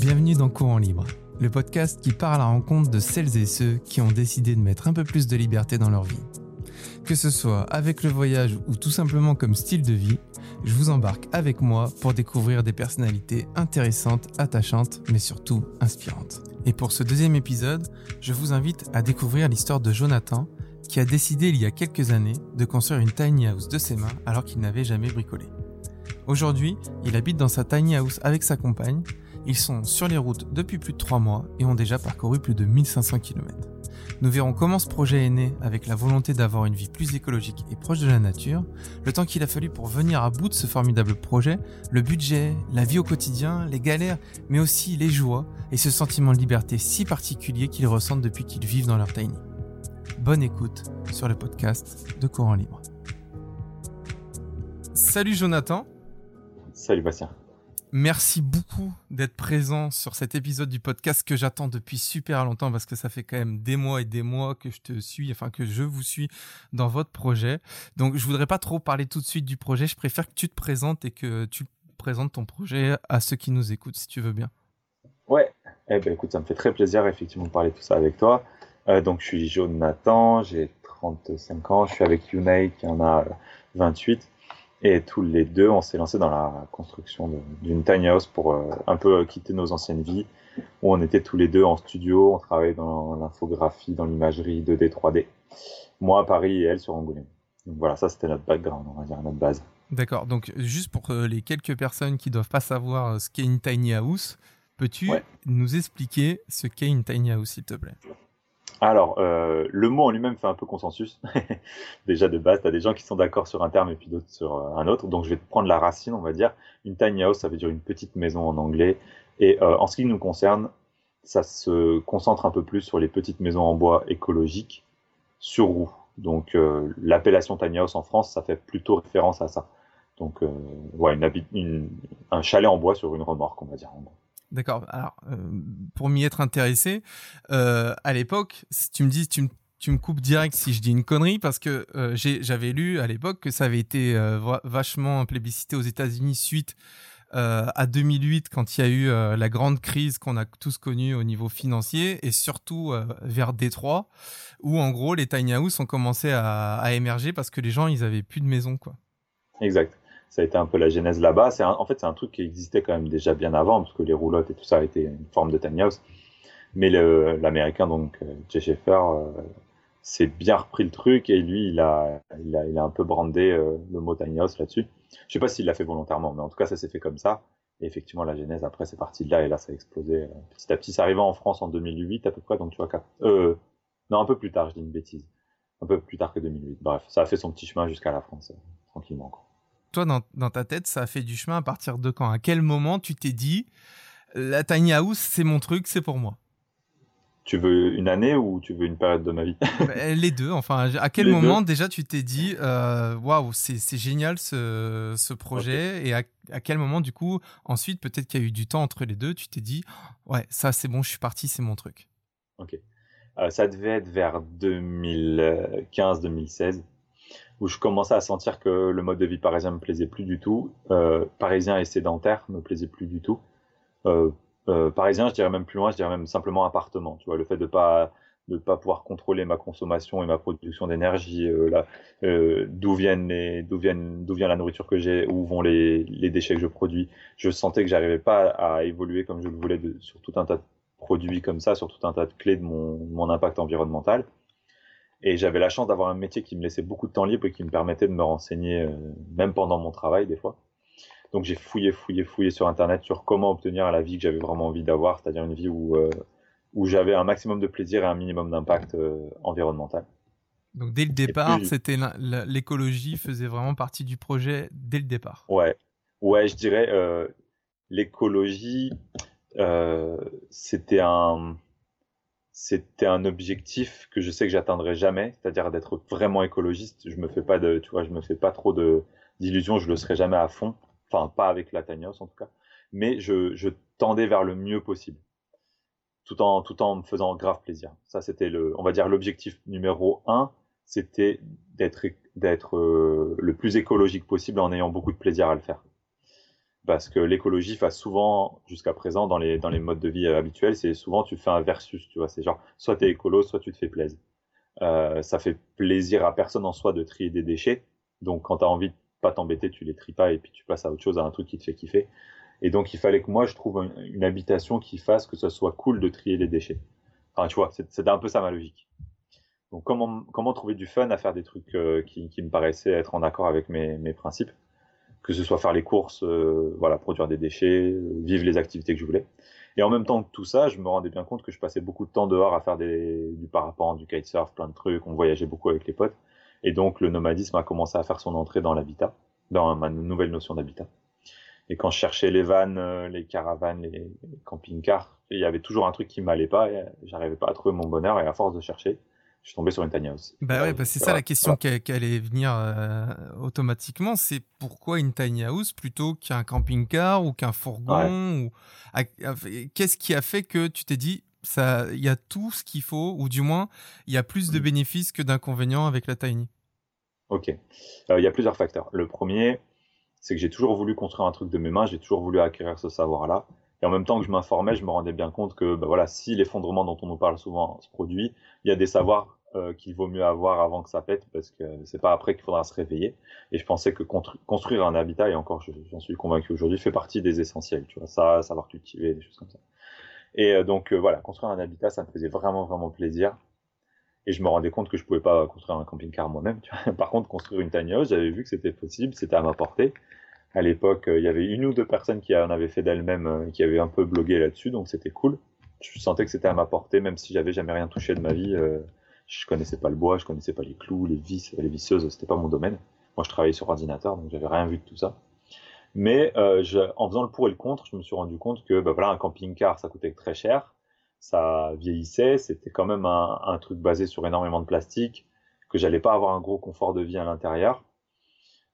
Bienvenue dans Courant Libre, le podcast qui part à la rencontre de celles et ceux qui ont décidé de mettre un peu plus de liberté dans leur vie. Que ce soit avec le voyage ou tout simplement comme style de vie, je vous embarque avec moi pour découvrir des personnalités intéressantes, attachantes, mais surtout inspirantes. Et pour ce deuxième épisode, je vous invite à découvrir l'histoire de Jonathan, qui a décidé il y a quelques années de construire une tiny house de ses mains alors qu'il n'avait jamais bricolé. Aujourd'hui, il habite dans sa tiny house avec sa compagne. Ils sont sur les routes depuis plus de 3 mois et ont déjà parcouru plus de 1500 km. Nous verrons comment ce projet est né avec la volonté d'avoir une vie plus écologique et proche de la nature, le temps qu'il a fallu pour venir à bout de ce formidable projet, le budget, la vie au quotidien, les galères, mais aussi les joies et ce sentiment de liberté si particulier qu'ils ressentent depuis qu'ils vivent dans leur tiny. Bonne écoute sur le podcast de Courant Libre. Salut Jonathan. Salut Bastien. Merci beaucoup d'être présent sur cet épisode du podcast que j'attends depuis super longtemps parce que ça fait quand même des mois et des mois que je te suis, enfin que je vous suis dans votre projet. Donc je voudrais pas trop parler tout de suite du projet, je préfère que tu te présentes et que tu présentes ton projet à ceux qui nous écoutent si tu veux bien. Ouais, eh ben écoute, ça me fait très plaisir effectivement de parler tout ça avec toi. Euh, donc je suis Jonathan, j'ai 35 ans, je suis avec Unite qui en a 28. Et tous les deux, on s'est lancé dans la construction d'une tiny house pour euh, un peu quitter nos anciennes vies, où on était tous les deux en studio, on travaillait dans l'infographie, dans l'imagerie 2D, 3D. Moi à Paris et elle sur Angoulême. Donc voilà, ça c'était notre background, on va dire, notre base. D'accord, donc juste pour euh, les quelques personnes qui doivent pas savoir euh, ce qu'est une tiny house, peux-tu nous expliquer ce qu'est une tiny house, s'il te plaît? Alors, euh, le mot en lui-même fait un peu consensus. Déjà de base, tu as des gens qui sont d'accord sur un terme et puis d'autres sur euh, un autre. Donc, je vais te prendre la racine, on va dire. Une tiny house, ça veut dire une petite maison en anglais. Et euh, en ce qui nous concerne, ça se concentre un peu plus sur les petites maisons en bois écologiques sur roue. Donc, l'appellation tiny house en France, ça fait plutôt référence à ça. Donc, ouais, un chalet en bois sur une remorque, on va dire. En. D'accord. Alors, euh, pour m'y être intéressé, euh, à l'époque, tu me dis, tu me, tu me coupes direct si je dis une connerie, parce que euh, j'avais lu à l'époque que ça avait été vachement plébiscité aux États-Unis suite à 2008, quand il y a eu la grande crise qu'on a tous connue au niveau financier, et surtout vers Détroit, où en gros les tiny houses ont commencé à, à émerger parce que les gens, ils avaient plus de maison, quoi. Exact ça a été un peu la genèse là-bas. En fait c'est un truc qui existait quand même déjà bien avant parce que les roulottes et tout ça été une forme de tiny house. Mais l'américain donc euh, Jay Schaeffer euh, s'est bien repris le truc et lui il a il a, il a un peu brandé euh, le mot tiny house là-dessus. Je sais pas s'il l'a fait volontairement, mais en tout cas ça s'est fait comme ça. Et effectivement la genèse après c'est parti de là et là ça a explosé petit à petit. C'est arrivé en France en 2008 à peu près donc tu vois euh, non un peu plus tard je dis une bêtise un peu plus tard que 2008. Bref ça a fait son petit chemin jusqu'à la France tranquillement. Quoi toi, dans, ta tête, ça a fait du chemin à partir de quand? À quel moment tu t'es dit, la tiny house, c'est mon truc, c'est pour moi? Tu veux une année ou tu veux une période de ma vie? Bah, Les deux. Enfin, à quel moment déjà tu t'es dit, euh, waouh, c'est génial ce, projet Et à, quel moment, du coup, ensuite, peut-être qu'il y a eu du temps entre les deux, tu t'es dit, ouais, ça c'est bon, je suis parti, c'est mon truc. Ok. Euh, ça devait être vers 2015-2016 où je commençais à sentir que le mode de vie parisien me plaisait plus du tout. Euh, parisien et sédentaire me plaisait plus du tout. Euh, euh, parisien, je dirais même plus loin, je dirais même simplement appartement. Tu vois, le fait de pas de pas pouvoir contrôler ma consommation et ma production d'énergie, d'où d'où viennent, vient la nourriture que j'ai, où vont les, les déchets que je produis. Je sentais que j'arrivais pas à évoluer comme je le voulais sur tout un tas de produits comme ça, sur tout un tas de clés de mon, mon impact environnemental. Et j'avais la chance d'avoir un métier qui me laissait beaucoup de temps libre et qui me permettait de me renseigner, euh, même pendant mon travail des fois. Donc j'ai fouillé, fouillé, fouillé sur Internet sur comment obtenir la vie que j'avais vraiment envie d'avoir, c'est-à-dire une vie où, euh, où j'avais un maximum de plaisir et un minimum d'impact euh, environnemental. Donc dès le départ, c'était l'écologie faisait vraiment partie du projet dès le départ. Ouais, ouais, je dirais l'écologie, c'était un c'était un objectif que je sais que j'atteindrai jamais, c'est-à-dire d'être vraiment écologiste. Je me fais pas de, tu vois, je me fais pas trop de d'illusions, je le serai jamais à fond, enfin pas avec la Tanios en tout cas, mais je, je tendais vers le mieux possible, tout en tout en me faisant grave plaisir. Ça c'était le, on va dire l'objectif numéro un, c'était d'être d'être euh, le plus écologique possible en ayant beaucoup de plaisir à le faire. Parce que l'écologie souvent, jusqu'à présent, dans les, dans les modes de vie habituels, c'est souvent tu fais un versus, tu vois. C'est genre, soit tu es écolo, soit tu te fais plaisir. Euh, ça fait plaisir à personne en soi de trier des déchets. Donc, quand tu as envie de pas t'embêter, tu les tries pas et puis tu passes à autre chose, à un truc qui te fait kiffer. Et donc, il fallait que moi, je trouve une, habitation qui fasse que ce soit cool de trier les déchets. Enfin, tu vois, c'était un peu ça ma logique. Donc, comment, comment trouver du fun à faire des trucs euh, qui, qui, me paraissaient être en accord avec mes, mes principes? Que ce soit faire les courses, euh, voilà, produire des déchets, euh, vivre les activités que je voulais. Et en même temps que tout ça, je me rendais bien compte que je passais beaucoup de temps dehors à faire des, du parapente, du kitesurf, plein de trucs. On voyageait beaucoup avec les potes. Et donc, le nomadisme a commencé à faire son entrée dans l'habitat, dans ma nouvelle notion d'habitat. Et quand je cherchais les vannes, les caravanes, les camping-cars, il y avait toujours un truc qui m'allait pas. J'arrivais pas à trouver mon bonheur. Et à force de chercher, je suis tombé sur une tiny house. Bah ouais, bah c'est ça la question qui, allait venir euh, automatiquement, c'est pourquoi une tiny house plutôt qu'un camping-car ou qu'un fourgon ou qu'est-ce qui a fait que tu t'es dit ça il y a tout ce qu'il faut ou du moins il y a plus de mm. bénéfices que d'inconvénients avec la tiny? OK. il y a plusieurs facteurs. Le premier, c'est que j'ai toujours voulu construire un truc de mes mains, j'ai toujours voulu acquérir ce savoir-là. Et en même temps que je m'informais, je me rendais bien compte que bah voilà, si l'effondrement dont on nous parle souvent se produit, il y a des savoirs euh, qu'il vaut mieux avoir avant que ça pète parce que c'est pas après qu'il faudra se réveiller. Et je pensais que construire un habitat, et encore j'en suis convaincu aujourd'hui, fait partie des essentiels. Tu vois, ça, savoir cultiver, des choses comme ça. Et euh, donc euh, voilà, construire un habitat, ça me faisait vraiment vraiment plaisir. Et je me rendais compte que je pouvais pas construire un camping-car moi-même. Par contre, construire une tiny house, j'avais vu que c'était possible, c'était à ma portée à l'époque, euh, il y avait une ou deux personnes qui en avaient fait d'elles-mêmes, euh, qui avaient un peu blogué là-dessus, donc c'était cool. Je sentais que c'était à ma portée, même si j'avais jamais rien touché de ma vie. Euh, je connaissais pas le bois, je connaissais pas les clous, les vis, les visseuses, c'était pas mon domaine. Moi, je travaillais sur ordinateur, donc j'avais rien vu de tout ça. Mais je, en faisant le pour et le contre, je me suis rendu compte que bah, voilà, un camping-car, ça coûtait très cher, ça vieillissait, c'était quand même un, truc basé sur énormément de plastique, que j'allais pas avoir un gros confort de vie à l'intérieur.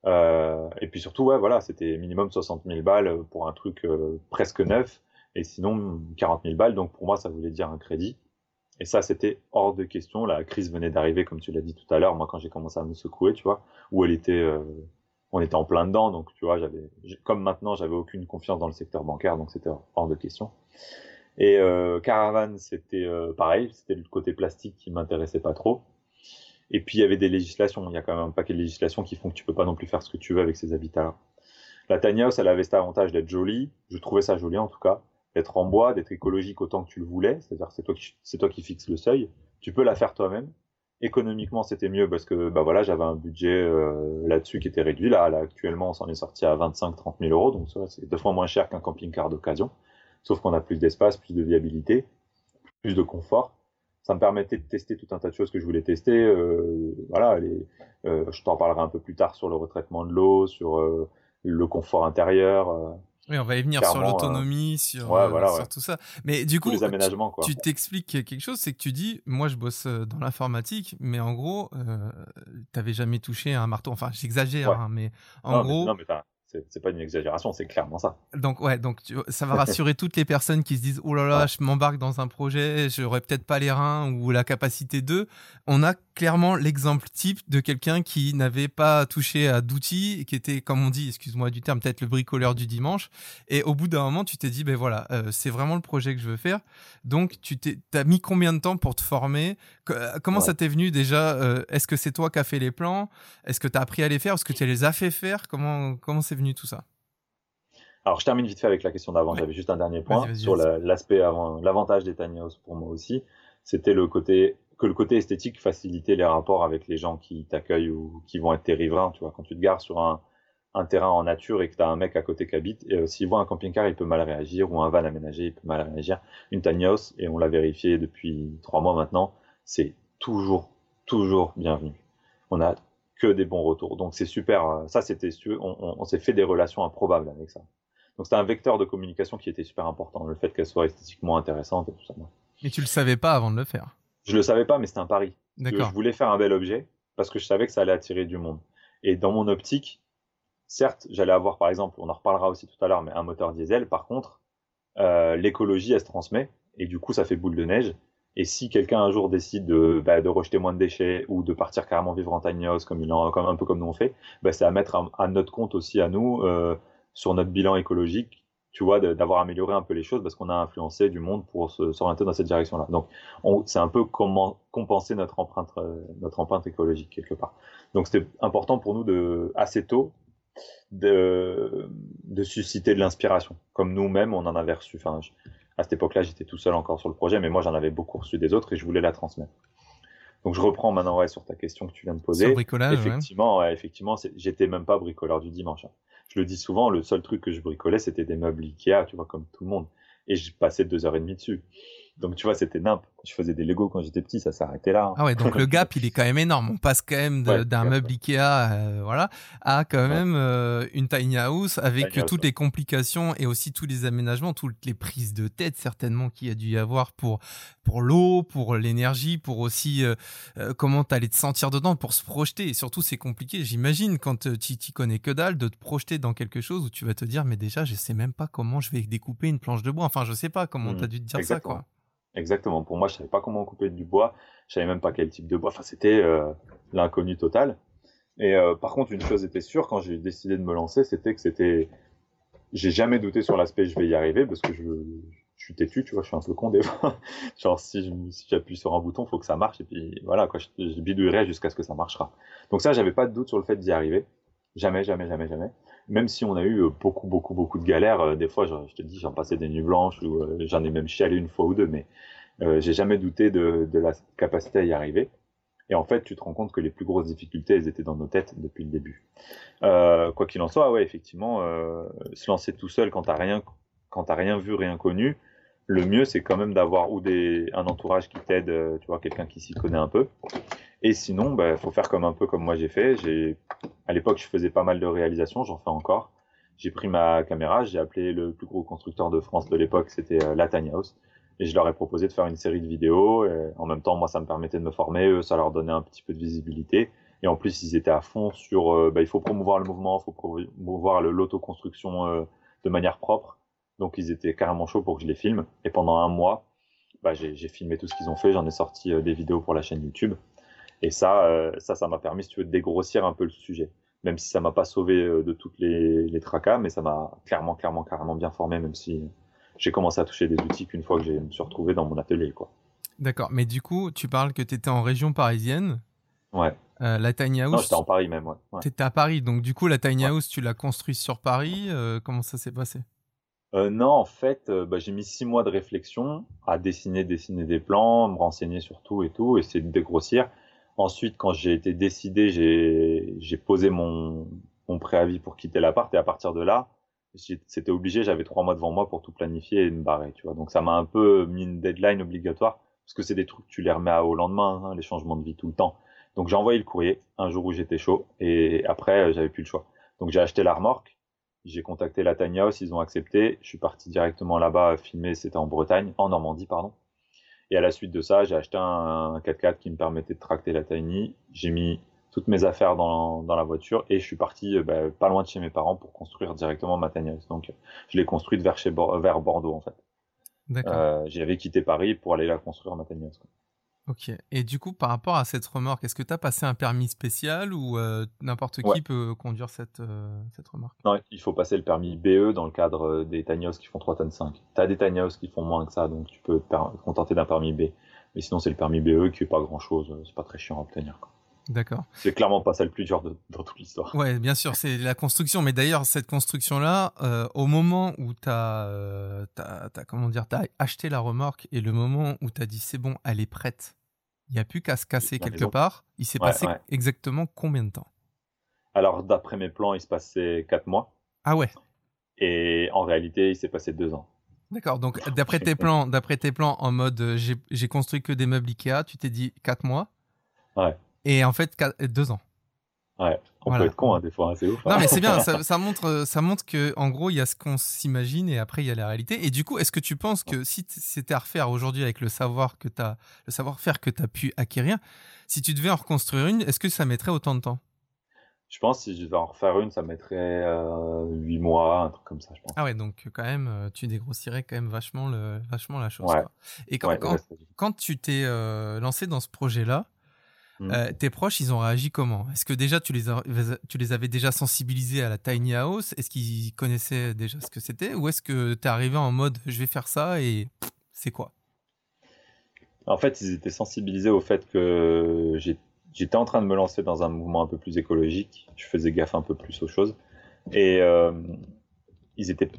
Euh, et puis surtout, ouais, voilà, c'était minimum 60 000 balles pour un truc euh, presque neuf, et sinon 40 000 balles. Donc pour moi, ça voulait dire un crédit. Et ça, c'était hors de question. La crise venait d'arriver, comme tu l'as dit tout à l'heure. Moi, quand j'ai commencé à me secouer, tu vois, où elle était, euh, on était en plein dedans. Donc, tu vois, j'avais, comme maintenant, j'avais aucune confiance dans le secteur bancaire, donc c'était hors de question. Et euh, Caravan, c'était pareil, c'était le côté plastique qui m'intéressait pas trop. Et puis il y avait des législations. Il y a quand même un paquet de législations qui font que tu peux pas non plus faire ce que tu veux avec ces habitats-là. La tiny house, elle avait cet avantage d'être jolie. Je trouvais ça joli en tout cas, d'être en bois, d'être écologique autant que tu le voulais. C'est-à-dire c'est toi qui c'est toi qui fixes le seuil. Tu peux la faire toi-même. Économiquement, c'était mieux parce que bah voilà, j'avais un budget euh, là-dessus qui était réduit. Là, actuellement, on s'en est sorti à 25-30 000 euros, donc c'est deux fois moins cher qu'un camping-car d'occasion. Sauf qu'on a plus d'espace, plus de viabilité, plus de confort ça me permettait de tester tout un tas de choses que je voulais tester. Euh, voilà, les, euh, je t'en parlerai un peu plus tard sur le retraitement de l'eau, sur euh, le confort intérieur. Oui, on va y venir sur l'autonomie, sur, sur tout ça. Mais du coup, tu t'expliques quelque chose, c'est que tu dis, moi je bosse dans l'informatique, mais en gros, t'avais jamais touché un marteau. Enfin, j'exagère, hein, mais en gros, non, mais c'est pas une exagération, c'est clairement ça. Donc ouais, donc ça va rassurer toutes les personnes qui se disent oh là là, je m'embarque dans un projet, j'aurais peut-être pas les reins ou la capacité de. On a clairement l'exemple type de quelqu'un qui n'avait pas touché à d'outils, qui était, comme on dit, excuse-moi du terme, peut-être le bricoleur du dimanche. Et au bout d'un moment, tu t'es dit, ben voilà, euh, c'est vraiment le projet que je veux faire. Donc, tu t'es, as mis combien de temps pour te former? Euh, Comment ça t'est venu déjà euh, Est-ce que c'est toi qui as fait les plans? Est-ce que tu as appris à les faire? Est-ce que tu les as fait faire? Comment comment c'est venu tout ça? Alors, je termine vite fait avec la question d'avant. J'avais juste un dernier point sur l'aspect avant, l'avantage des tiny house pour moi aussi. C'était le côté que le côté esthétique facilitait les rapports avec les gens qui t'accueillent ou qui vont être tes riverains. Tu vois, quand tu te gares sur un, un terrain en nature et que tu as un mec à côté qui habite, et euh, s'il voit un camping-car, il peut mal réagir, ou un van aménagé, il peut mal réagir. Une tiny house, et on l'a vérifié depuis trois mois maintenant, c'est toujours, toujours bienvenu. On a que des bons retours. Donc c'est super. Euh, ça, c'était on, on, on s'est fait des relations improbables avec ça. Donc c'était un vecteur de communication qui était super important, le fait qu'elle soit esthétiquement intéressante et tout ça. Et tu le savais pas avant de le faire je le savais pas, mais c'était un pari. Je voulais faire un bel objet parce que je savais que ça allait attirer du monde. Et dans mon optique, certes, j'allais avoir, par exemple, on en reparlera aussi tout à l'heure, mais un moteur diesel. Par contre, euh, l'écologie, elle se transmet et du coup, ça fait boule de neige. Et si quelqu'un un jour décide de, bah, de, rejeter moins de déchets ou de partir carrément vivre en tiny house comme, un peu comme nous on fait, bah, c'est à mettre à, notre compte aussi à nous euh, sur notre bilan écologique, tu vois, d'avoir amélioré un peu les choses parce qu'on a influencé du monde pour s'orienter dans cette direction-là. Donc, c'est un peu compenser notre empreinte, euh, notre empreinte écologique quelque part. Donc, c'était important pour nous de assez tôt de, susciter de l'inspiration, comme nous-mêmes on en avait reçu. À cette époque-là, j'étais tout seul encore sur le projet, mais moi j'en avais beaucoup reçu des autres et je voulais la transmettre. Donc je reprends maintenant ouais, sur ta question que tu viens de poser. Sur bricolage, effectivement, ouais. effectivement, j'étais même pas bricoleur du dimanche. Hein. Je le dis souvent, le seul truc que je bricolais, c'était des meubles Ikea, tu vois, comme tout le monde. Et je passais deux heures et demie dessus. Donc tu vois, c'était nimp. Je faisais des Lego quand j'étais petit, ça s'arrêtait là. Hein. Ah ouais, donc le gap, il est quand même énorme. On passe quand même d'un meuble Ikea, euh, voilà, à quand même euh, une tiny house avec toutes les complications et aussi tous les aménagements, toutes les prises de tête certainement qu'il y a dû y avoir pour pour l'eau, pour l'énergie, pour aussi euh, comment tu allais te sentir dedans, pour se projeter. Et surtout, c'est compliqué. J'imagine quand tu t'y connais que dalle de te projeter dans quelque chose où tu vas te dire, mais déjà, je sais même pas comment je vais découper une planche de bois. Enfin, je sais pas comment tu as mmh. dû te dire ça, quoi. Exactement. Pour moi, je savais pas comment couper du bois. Je savais même pas quel type de bois. Enfin, c'était euh, l'inconnu total. Et euh, par contre, une chose était sûre quand j'ai décidé de me lancer, c'était que c'était. J'ai jamais douté sur l'aspect je vais y arriver parce que je, suis têtu, tu vois, je suis un peu con des fois. Genre, si j'appuie sur un bouton, faut que ça marche et puis voilà, je, je bidouillerai jusqu'à ce que ça marchera. Donc ça, j'avais pas de doute sur le fait d'y arriver. Jamais, jamais, jamais, jamais même si on a eu euh, beaucoup, beaucoup, beaucoup de galères, euh, des fois, je, te dis, j'en passais des nuits blanches, ou euh, j'en ai même chialé une fois ou deux, mais j'ai jamais douté de, la capacité à y arriver. Et en fait, tu te rends compte que les plus grosses difficultés, elles étaient dans nos têtes depuis le début. quoi qu'il en soit, ouais, effectivement, se lancer tout seul quand t'as rien, quand t'as rien vu, rien connu, le mieux, c'est quand même d'avoir ou des, un entourage qui t'aide, tu vois, quelqu'un qui s'y connaît un peu. Et sinon, il bah, faut faire comme un peu comme moi j'ai fait. À l'époque, je faisais pas mal de réalisations, j'en fais encore. J'ai pris ma caméra, j'ai appelé le plus gros constructeur de France de l'époque, c'était euh, la House, et je leur ai proposé de faire une série de vidéos. en même temps, moi, ça me permettait de me former, eux, ça leur donnait un petit peu de visibilité. Et en plus, ils étaient à fond sur, euh, bah, il faut promouvoir le mouvement, il faut promouvoir l'autoconstruction euh, de manière propre. Donc, ils étaient carrément chauds pour que je les filme. Et pendant un mois, bah, j'ai filmé tout ce qu'ils ont fait. J'en ai sorti des vidéos pour la chaîne YouTube. Et ça, euh, ça, ça m'a permis, si tu veux, de dégrossir un peu le sujet. Même si ça m'a pas sauvé euh, de toutes les, les tracas, mais ça m'a clairement, clairement, carrément bien formé, même si j'ai commencé à toucher des outils qu'une fois que je me suis retrouvé dans mon atelier, quoi. D'accord. Mais du coup, tu parles que tu étais en région parisienne. Ouais. Euh, la tiny house. Non, j'étais en Paris même, ouais. Tu étais à Paris, donc du coup, la tiny house, tu l'as construite sur Paris. comment ça s'est passé? Euh, non, en fait, bah, j'ai mis six mois de réflexion à dessiner, dessiner des plans, me renseigner sur tout et tout, essayer de dégrossir. Ensuite, quand j'ai été décidé, j'ai posé mon, mon préavis pour quitter l'appart et à partir de là, c'était obligé, j'avais trois mois devant moi pour tout planifier et me barrer, tu vois. Donc ça m'a un peu mis une deadline obligatoire parce que c'est des trucs, tu les remets au lendemain, hein, les changements de vie tout le temps. Donc j'ai envoyé le courrier un jour où j'étais chaud et après j'avais plus le choix. Donc j'ai acheté la remorque, j'ai contacté la Tiny House, ils ont accepté. Je suis parti directement là-bas filmer, c'était en Bretagne, en Normandie, pardon. Et à la suite de ça, j'ai acheté un 4x4 qui me permettait de tracter la Tiny. J'ai mis toutes mes affaires dans, dans la voiture et je suis parti euh, bah, pas loin de chez mes parents pour construire directement ma Tiny House. Donc, je l'ai construite vers, chez vers Bordeaux, en fait. Euh, J'avais quitté Paris pour aller la construire, ma Tiny House. Ok. Et du coup, par rapport à cette remorque, est-ce que tu as passé un permis spécial ou euh, n'importe qui peut conduire cette, euh, cette remorque? Non, il faut passer le permis BE dans le cadre euh, des tiny qui font 3 tonnes 5. Tu as des tiny qui font moins que ça, donc tu peux te contenter d'un permis B. Mais sinon, c'est le permis BE qui est pas grand-chose. C'est pas très chiant à obtenir. D'accord. C'est clairement pas ça le plus dur dans toute l'histoire. Ouais, bien sûr, c'est la construction. Mais d'ailleurs, cette construction-là, au moment où tu as, comment dire, as acheté la remorque et le moment où tu as dit c'est bon, elle est prête, il n'y a plus qu'à se casser quelque part. Il s'est passé exactement combien de temps? Alors, d'après mes plans, il se passait 4 mois. Ah ouais Et en réalité, il s'est passé 2 ans. D'accord, donc d'après tes plans, d'après tes plans en mode euh, j'ai construit que des meubles Ikea, tu t'es dit 4 mois? Ouais. Et en fait 2 ans. Ouais, on peut être con hein, des fois, hein, c'est ouf. Hein. Non mais c'est bien, ça, montre, ça montre que en gros il y a ce qu'on s'imagine et après il y a la réalité. Et du coup, est-ce que tu penses que si c'était à refaire aujourd'hui avec le savoir que as, le savoir-faire que tu as pu acquérir, si tu devais en reconstruire une, est-ce que ça mettrait autant de temps? Je pense que si je devais en refaire une, ça mettrait euh, 8 mois, un truc comme ça, je pense. Ah ouais, donc quand même, euh, tu dégrossirais quand même vachement, le, vachement la chose. Ouais. quoi. Et quand, quand, quand tu t'es euh, lancé dans ce projet-là, Mm. euh, tes proches, ils ont réagi comment? Est-ce que déjà tu les, tu les avais déjà sensibilisés à la tiny house? Est-ce qu'ils connaissaient déjà ce que c'était? Ou est-ce que tu es arrivé en mode je vais faire ça et c'est quoi? En fait, ils étaient sensibilisés au fait que j'étais en train de me lancer dans un mouvement un peu plus écologique. Je faisais gaffe un peu plus aux choses. Et euh, ils étaient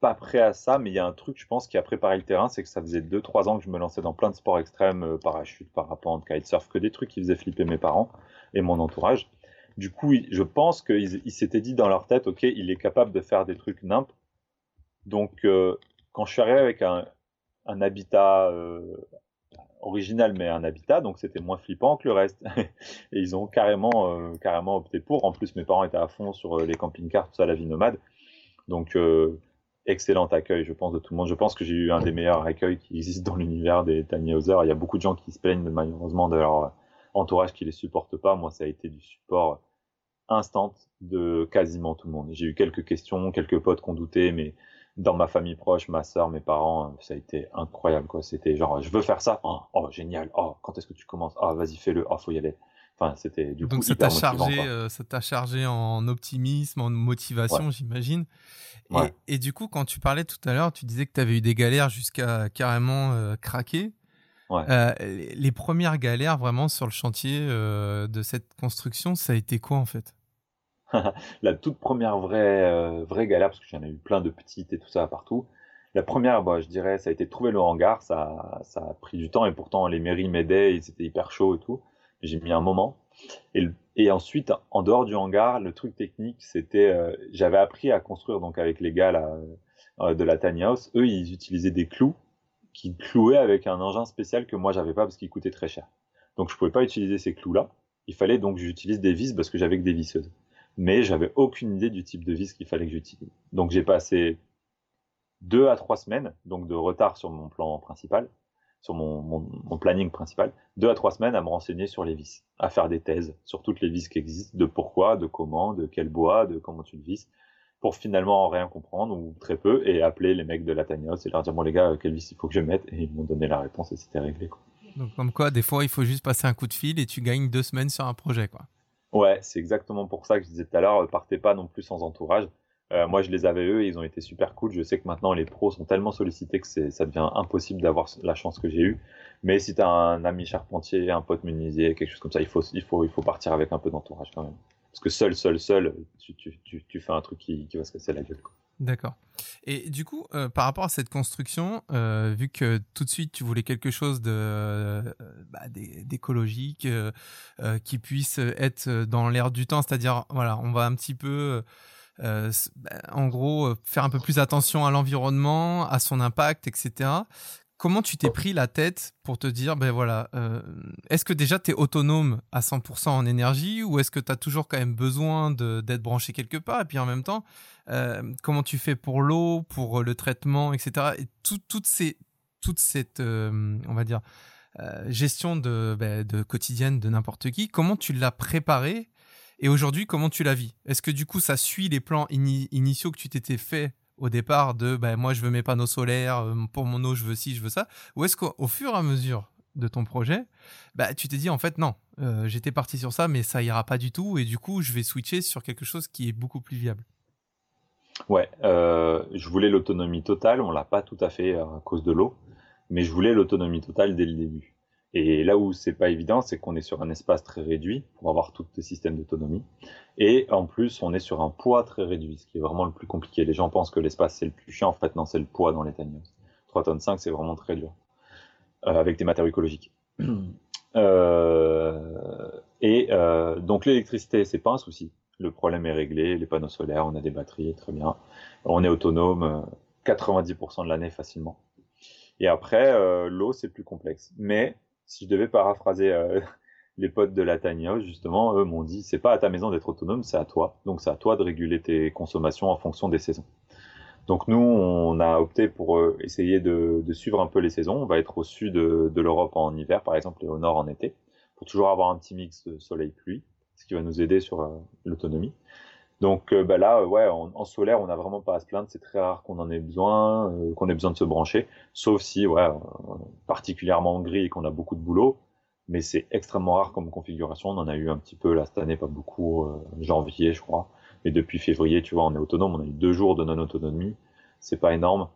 pas prêts à ça, mais il y a un truc, je pense, qui a préparé le terrain, c'est que ça faisait 2-3 ans que je me lançais dans plein de sports extrêmes, euh, parachute, parapente, kitesurf, que des trucs qui faisaient flipper mes parents et mon entourage. Du coup, je pense qu'ils ils s'étaient dit dans leur tête, ok, il est capable de faire des trucs nimp. Donc, euh, quand je suis arrivé avec un, habitat euh, original, mais un habitat, donc c'était moins flippant que le reste. et ils ont carrément, euh, carrément opté pour. En plus, mes parents étaient à fond sur les camping-cars, tout ça, la vie nomade. Donc, excellent accueil, je pense, de tout le monde. Je pense que j'ai eu un des meilleurs accueils qui existent dans l'univers des tiny housers. Il y a beaucoup de gens qui se plaignent malheureusement de leur euh, entourage qui les supporte pas. Moi, ça a été du support instant de quasiment tout le monde. J'ai eu quelques questions, quelques potes qu'on doutait, mais dans ma famille proche, ma soeur, mes parents, euh, ça a été incroyable. quoi. C'était genre, je veux faire ça. Oh, oh, génial. Oh, quand est-ce que tu commences? Ah, vas-y, fais-le. Oh, faut y aller. Enfin, c'était du Donc ça t'a chargé, euh, ça t'a chargé en optimisme, en motivation, j'imagine. Et, Ouais. et du coup, quand tu parlais tout à l'heure, tu disais que tu avais eu des galères jusqu'à carrément euh, craquer. Ouais. Euh, les les premières galères vraiment sur le chantier de cette construction, ça a été quoi en fait? La toute première vraie, vraie galère, parce que j'en ai eu plein de petites et tout ça partout. La première, bah, je dirais, ça a été de trouver le hangar. Ça, ça a pris du temps et pourtant les mairies m'aidaient, ils étaient hyper chauds et tout. J'ai mis un moment. Et, ensuite, en dehors du hangar, le truc technique, c'était, euh, j'avais appris à construire donc avec les gars là, euh, de la tiny house. Eux, ils utilisaient des clous qu'ils clouaient avec un engin spécial que moi j'avais pas parce qu'il coûtait très cher. Donc je pouvais pas utiliser ces clous-là. Il fallait donc j'utilise des vis parce que j'avais que des visseuses mais j'avais aucune idée du type de vis qu'il fallait que j'utilise. Donc j'ai passé deux à trois semaines, donc de retard sur mon plan principal, sur mon, mon, mon planning principal, deux à trois semaines à me renseigner sur les vis, à faire des thèses sur toutes les vis qui existent, de pourquoi, de comment, de quel bois, de comment tu le visses, pour finalement rien comprendre ou très peu et appeler les mecs de la house et leur dire bon les gars quelle vis il faut que je mette et ils m'ont donné la réponse et c'était réglé quoi. Donc comme quoi, des fois, il faut juste passer un coup de fil et tu gagnes deux semaines sur un projet quoi. Ouais, c'est exactement pour ça que je disais tout à l'heure, euh, partez pas non plus sans entourage. Euh, moi, je les avais eux, ils ont été super cool. Je sais que maintenant les pros sont tellement sollicités que ça devient impossible d'avoir la chance que j'ai eue. Mais si t'as un ami charpentier, un pote menuisier, quelque chose comme ça, il faut, il faut, il faut partir avec un peu d'entourage quand même. Parce que seul, seul, seul, tu, tu, tu, tu fais un truc qui, qui va se casser la gueule. D'accord. Et du coup, euh, par rapport à cette construction, euh, vu que tout de suite tu voulais quelque chose de euh, bah, d'é- d'écologique, qui puisse être dans l'air du temps, c'est-à-dire voilà, on va un petit peu, euh, en gros, euh, faire un peu plus attention à l'environnement, à son impact, etc. Comment tu t'es pris la tête pour te dire, ben voilà, euh, est-ce que déjà tu es autonome à 100% en énergie ou est-ce que tu as toujours quand même besoin d'être branché quelque part Et puis en même temps, comment tu fais pour l'eau, pour le traitement, etc. Et tout, toutes ces, toute cette, on va dire, gestion de, ben, de quotidienne de n'importe qui, comment tu l'as préparé et aujourd'hui, comment tu la vis? Est-ce que du coup, ça suit les plans ini- initiaux que tu t'étais fait au départ de ben, moi, je veux mes panneaux solaires, euh, pour mon eau, je veux ci, je veux ça? Ou est-ce qu'au au fur et à mesure de ton projet, bah, tu t'es dit en fait non, euh, j'étais parti sur ça, mais ça ira pas du tout et du coup, je vais switcher sur quelque chose qui est beaucoup plus viable? Ouais, euh, je voulais l'autonomie totale. On l'a pas tout à fait à cause de l'eau, mais je voulais l'autonomie totale dès le début. Et là où c'est pas évident, c'est qu'on est sur un espace très réduit pour avoir tous ces systèmes d'autonomie. Et en plus, on est sur un poids très réduit, ce qui est vraiment le plus compliqué. Les gens pensent que l'espace c'est le plus chiant. En fait, non, c'est le poids dans les houses. 3 tonnes 5, c'est vraiment très dur. Euh, avec des matériaux écologiques. Euh, et euh, donc l'électricité, c'est pas un souci. Le problème est réglé, les panneaux solaires, on a des batteries, très bien. On est autonome euh, 90% de l'année facilement. Et après, l'eau, c'est plus complexe. Mais si je devais paraphraser euh, les potes de la tiny justement, eux m'ont dit, c'est pas à ta maison d'être autonome, c'est à toi. Donc c'est à toi de réguler tes consommations en fonction des saisons. Donc nous, on a opté pour euh, essayer de, suivre un peu les saisons. On va être au sud de, de l'Europe en hiver, par exemple, et au nord en été, pour toujours avoir un petit mix de soleil-pluie. ce qui va nous aider sur l'autonomie. Donc bah là, ouais, en, solaire, on n'a vraiment pas à se plaindre. C'est très rare qu'on en ait besoin, qu'on ait besoin de se brancher, sauf si, ouais, particulièrement en gris et qu'on a beaucoup de boulot. Mais c'est extrêmement rare comme configuration. On en a eu un petit peu là cette année, pas beaucoup, janvier, je crois. Mais depuis février, tu vois, on est autonome. On a eu deux jours de non-autonomie. C'est pas énorme.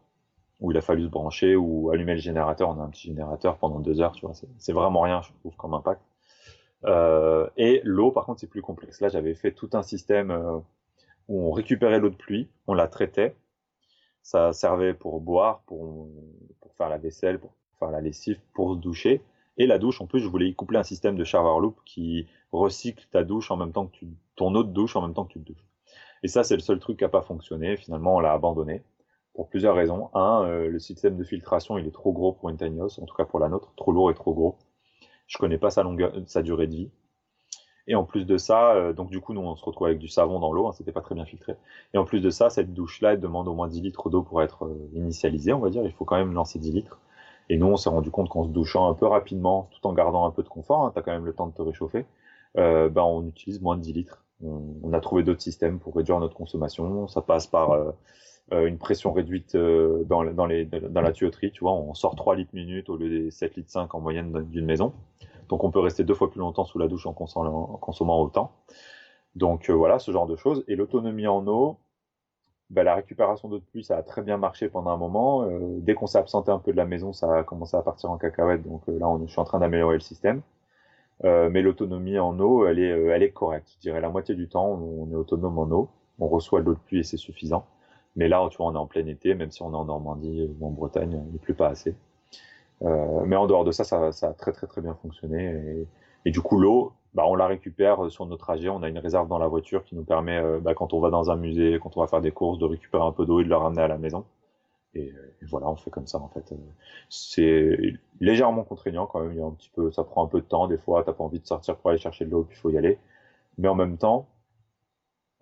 Où il a fallu se brancher ou allumer le générateur. On a un petit générateur pendant deux heures, tu vois. C'est vraiment rien, je trouve, comme impact. Euh, et l'eau, par contre, c'est plus complexe. Là, j'avais fait tout un système euh, où on récupérait l'eau de pluie, on la traitait. Ça servait pour boire, pour, faire la vaisselle, pour faire la lessive, pour se doucher. Et la douche, en plus, je voulais y coupler un système de shower loop qui recycle ta douche en même temps que ton eau de douche en même temps que tu te douches. Et ça, c'est le seul truc qui n'a pas fonctionné. Finalement, on l'a abandonné pour plusieurs raisons. Un, euh, le système de filtration, il est trop gros pour une tiny house, en tout cas pour la nôtre, trop lourd et trop gros. Je connais pas sa longueur, sa durée de vie. Et en plus de ça, euh, donc du coup, nous, on se retrouve avec du savon dans l'eau, hein, c'était pas très bien filtré. Et en plus de ça, cette douche-là, elle demande au moins 10 litres d'eau pour être euh, initialisée, on va dire. Il faut quand même lancer 10 litres. Et nous, on s'est rendu compte qu'en se douchant un peu rapidement, tout en gardant un peu de confort, hein, tu as quand même le temps de te réchauffer, euh, ben, on utilise moins de 10 litres. On, a trouvé d'autres systèmes pour réduire notre consommation. Ça passe par une pression réduite dans, dans, la tuyauterie. Tu vois, on sort 3 litres minute au lieu des 7 litres 5 en moyenne d'une maison. Donc on peut rester deux fois plus longtemps sous la douche en consommant, autant. Donc voilà, ce genre de choses. Et l'autonomie en eau, ben, la récupération d'eau de pluie, ça a très bien marché pendant un moment. dès qu'on s'est absenté un peu de la maison, ça a commencé à partir en cacahuète. Donc là, on, je suis en train d'améliorer le système. Euh, mais l'autonomie en eau, elle est, euh, elle est correcte. Je dirais la moitié du temps, on, est autonome en eau. On reçoit de l'eau de pluie et c'est suffisant. Mais là, tu vois, on est en plein été, même si on est en Normandie ou en Bretagne, il ne pleut pas assez. Euh, mais en dehors de ça, ça, a très très très bien fonctionné. Et, du coup, l'eau, bah, on la récupère sur notre trajet. On a une réserve dans la voiture qui nous permet, euh, bah, quand on va dans un musée, quand on va faire des courses, de récupérer un peu d'eau et de la ramener à la maison. Et, voilà, on fait comme ça en fait. C'est légèrement contraignant quand même. Il y a un petit peu, ça prend un peu de temps. Des fois, t'as pas envie de sortir pour aller chercher de l'eau, puis il faut y aller. Mais en même temps,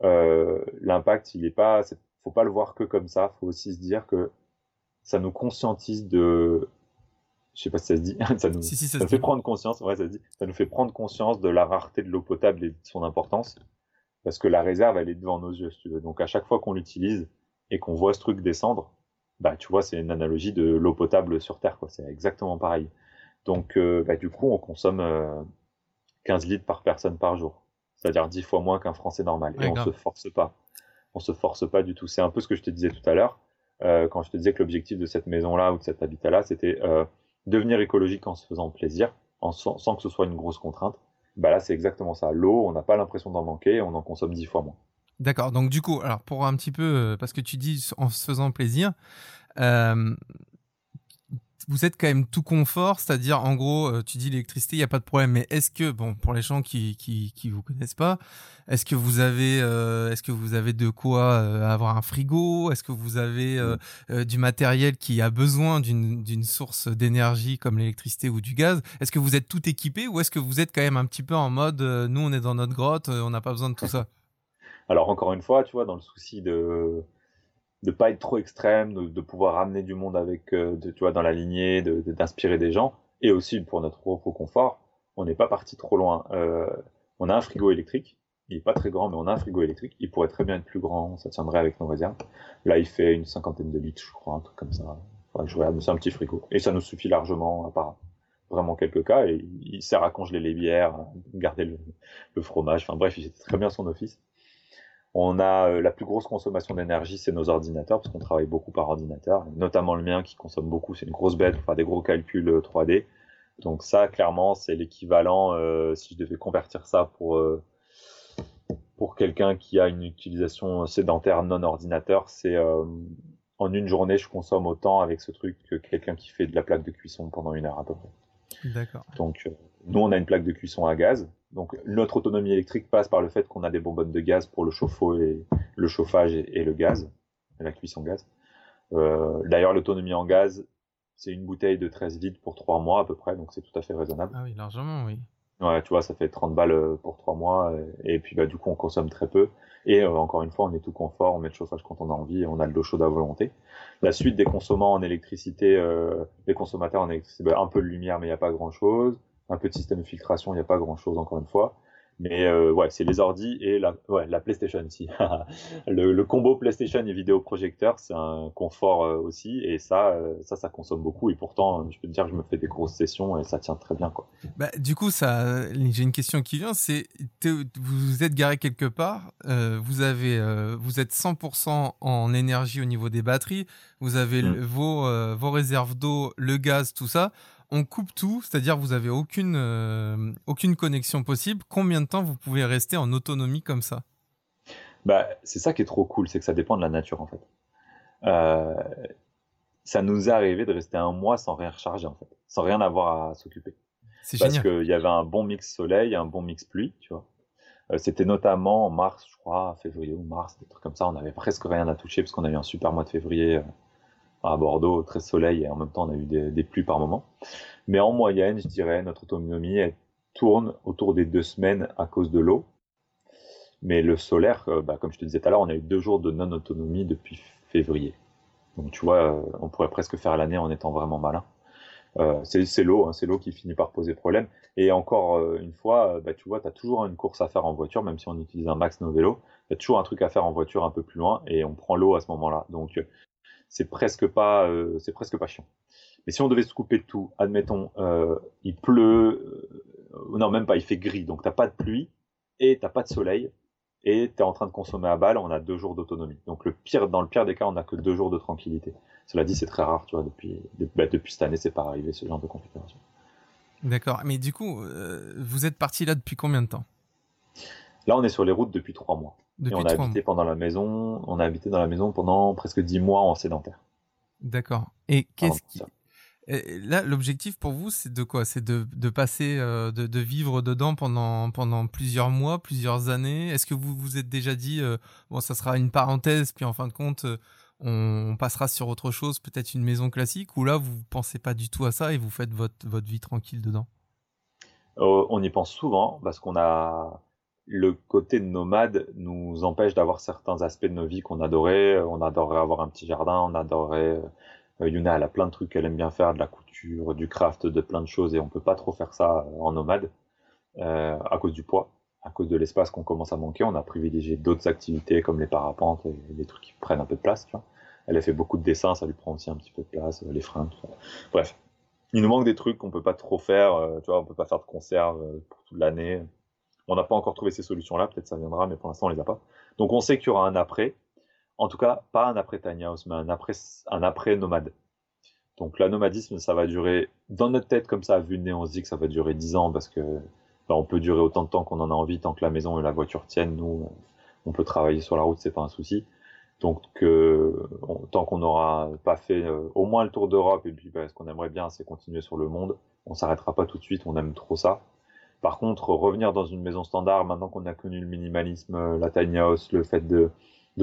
euh, l'impact, il est pas, faut pas le voir que comme ça. Faut aussi se dire que ça nous conscientise de, je sais pas si ça se dit, ça nous, ça, nous fait prendre conscience. Ouais, ça se dit. Ça nous fait prendre conscience de la rareté de l'eau potable et de son importance, parce que la réserve, elle est devant nos yeux, si tu veux. Donc à chaque fois qu'on l'utilise et qu'on voit ce truc descendre, bah, tu vois, c'est une analogie de l'eau potable sur Terre, quoi. C'est exactement pareil. Donc, euh, bah, du coup, on consomme 15 euh, litres par personne par jour. C'est-à-dire 10 fois moins qu'un Français normal. Et on se force pas. On se force pas du tout. C'est un peu ce que je te disais tout à l'heure, euh, quand je te disais que l'objectif de cette maison-là ou de cet habitat-là, c'était devenir écologique en se faisant plaisir, en, sans, que ce soit une grosse contrainte. Bah là, c'est exactement ça. L'eau, on n'a pas l'impression d'en manquer, on en consomme 10 fois moins. D'accord. Donc du coup, alors pour un petit peu, euh, parce que tu dis en se faisant plaisir, euh, vous êtes quand même tout confort, c'est-à-dire en gros, euh, tu dis l'électricité, il n'y a pas de problème. Mais est-ce que, bon, pour les gens qui qui qui vous connaissent pas, est-ce que vous avez est-ce que vous avez de quoi avoir un frigo? Est-ce que vous avez du matériel qui a besoin d'une d'une source d'énergie comme l'électricité ou du gaz? Est-ce que vous êtes tout équipé ou est-ce que vous êtes quand même un petit peu en mode, nous on est dans notre grotte, on n'a pas besoin de tout ça? Alors encore une fois, tu vois, dans le souci de ne pas être trop extrême, de, pouvoir ramener du monde avec, euh, tu vois, dans la lignée, d'inspirer des gens, et aussi pour notre propre confort, on n'est pas parti trop loin. Euh, on a un frigo électrique, il est pas très grand, mais on a un frigo électrique. Il pourrait très bien être plus grand, ça tiendrait avec nos réserves. Là, il fait une cinquantaine de litres, je crois, un truc comme ça. je regarde, c'est un petit frigo. Et ça nous suffit largement, à part vraiment quelques cas. Et il sert à congeler les bières, garder le, le fromage. Enfin bref, il fait très bien son office. On a euh, la plus grosse consommation d'énergie, c'est nos ordinateurs, parce qu'on travaille beaucoup par ordinateur, notamment le mien qui consomme beaucoup. C'est une grosse bête pour faire des gros calculs 3D. Euh, Donc ça, clairement, c'est l'équivalent, euh, si je devais convertir ça pour, pour quelqu'un qui a une utilisation sédentaire non ordinateur, c'est en une journée, je consomme autant avec ce truc que quelqu'un qui fait de la plaque de cuisson pendant une heure à peu près. D'accord. Donc, nous, on a une plaque de cuisson à gaz. Donc notre autonomie électrique passe par le fait qu'on a des bonbonnes de gaz pour le chauffe-eau et le chauffage et, le gaz, la cuisson gaz. Euh, D'ailleurs, l'autonomie en gaz, c'est une bouteille de 13 litres pour 3 mois à peu près, donc c'est tout à fait raisonnable. Ah oui, largement, oui. Ouais, tu vois, ça fait 30 balles euh, pour 3 mois, et, puis bah, du coup, on consomme très peu. Et euh, encore une fois, on est tout confort, on met le chauffage quand on a envie, et on a de l'eau chaude à volonté. La suite des consommants en électricité, euh, consommateurs en électricité, bah, un peu de lumière, mais il n'y a pas grand-chose un peu de système de filtration, il n'y a pas grand chose encore une fois. Mais euh, ouais, c'est les ordi et la, ouais, la PlayStation aussi. le, combo PlayStation et vidéoprojecteur, c'est un confort euh, aussi. Et ça, euh, ça, ça consomme beaucoup. Et pourtant, je peux te dire que je me fais des grosses sessions et ça tient très bien. Quoi. Bah, du coup, ça, j'ai une question qui vient. C'est vous êtes garé quelque part, vous, avez, vous êtes 100% en énergie au niveau des batteries, vous avez mm. vos, vos réserves d'eau, le gaz, tout ça on coupe tout, c'est-à-dire vous avez aucune, euh, aucune connexion possible. Combien de temps vous pouvez rester en autonomie comme ça? Bah, C'est ça qui est trop cool, c'est que ça dépend de la nature en fait. Euh, ça nous est arrivé de rester un mois sans rien recharger en fait, sans rien avoir à s'occuper. C'est Parce qu'il y avait un bon mix soleil, un bon mix pluie, tu vois. Euh, c'était notamment en mars, je crois, février ou mars, des trucs comme ça. On avait presque rien à toucher parce qu'on a eu un super mois de février à Bordeaux, très soleil et en même temps on a eu des, pluies par moment. Mais en moyenne, je dirais, notre autonomie, elle tourne autour des deux semaines à cause de l'eau. Mais le solaire, euh, bah, comme je te disais tout à l'heure, on a eu deux jours de non-autonomie depuis février. Donc tu vois, euh, on pourrait presque faire l'année en étant vraiment malin. Euh, c'est l'eau, hein, c'est l'eau qui finit par poser problème. Et encore une fois, bah, tu vois, tu as toujours une course à faire en voiture, même si on utilise un max no vélo, il y a toujours un truc à faire en voiture un peu plus loin et on prend l'eau à ce moment-là. Donc c'est presque pas, euh, c'est presque pas chiant. Mais si on devait se couper de tout, admettons, euh, il pleut, euh, non même pas, il fait gris, donc t'as pas de pluie et t'as pas de soleil et tu es en train de consommer à balle, on a deux jours d'autonomie. Donc le pire, dans le pire des cas, on a que deux jours de tranquillité. Cela dit, c'est très rare, tu vois, depuis, bah, depuis cette année, c'est pas arrivé ce genre de configuration. D'accord, mais du coup, vous êtes parti là depuis combien de temps? Là, on est sur les routes depuis trois mois et on a habité pendant la maison, on a habité dans la maison pendant presque dix mois en sédentaire. D'accord. Et qu'est-ce qui Là, l'objectif pour vous, c'est de quoi? C'est de, de, passer, euh, de, de, vivre dedans pendant, pendant plusieurs mois, plusieurs années? Est-ce que vous vous êtes déjà dit, euh, bon, ça sera une parenthèse, puis en fin de compte, euh, on passera sur autre chose, peut-être une maison classique, ou là, vous pensez pas du tout à ça et vous faites votre, votre vie tranquille dedans? On y pense souvent parce qu'on a le côté nomade nous empêche d'avoir certains aspects de nos vies qu'on adorait. On adorerait avoir un petit jardin, on adorerait. Euh, Yuna, elle a plein de trucs qu'elle aime bien faire, de la couture, du craft, de plein de choses, et on peut pas trop faire ça euh, en nomade euh, à cause du poids, à cause de l'espace qu'on commence à manquer. On a privilégié d'autres activités comme les parapentes et les trucs qui prennent un peu de place. Elle a fait beaucoup de dessins, ça lui prend aussi un petit peu de place, les freins. Bref, il nous manque des trucs qu'on peut pas trop faire. tu vois, on peut pas faire de conserve pour toute l'année. On n'a pas encore trouvé ces solutions-là, peut-être ça viendra, mais pour l'instant, on les a pas. Donc on sait qu'il y aura un après. En tout cas, pas un après Tiny House, mais un après, nomade. Donc la nomadisme, ça va durer, dans notre tête, comme ça, vu le nez, on se dit que ça va durer 10 ans parce que bah, on peut durer autant de temps qu'on en a envie, tant que la maison et la voiture tiennent. Nous, on peut travailler sur la route, c'est pas un souci. Donc tant qu'on n'aura pas fait euh, au moins le tour d'Europe, et puis bah, ce qu'on aimerait bien, c'est continuer sur le monde, on s'arrêtera pas tout de suite, on aime trop ça. Par contre, revenir dans une maison standard, maintenant qu'on a connu le minimalisme, euh, la tiny house, le fait de,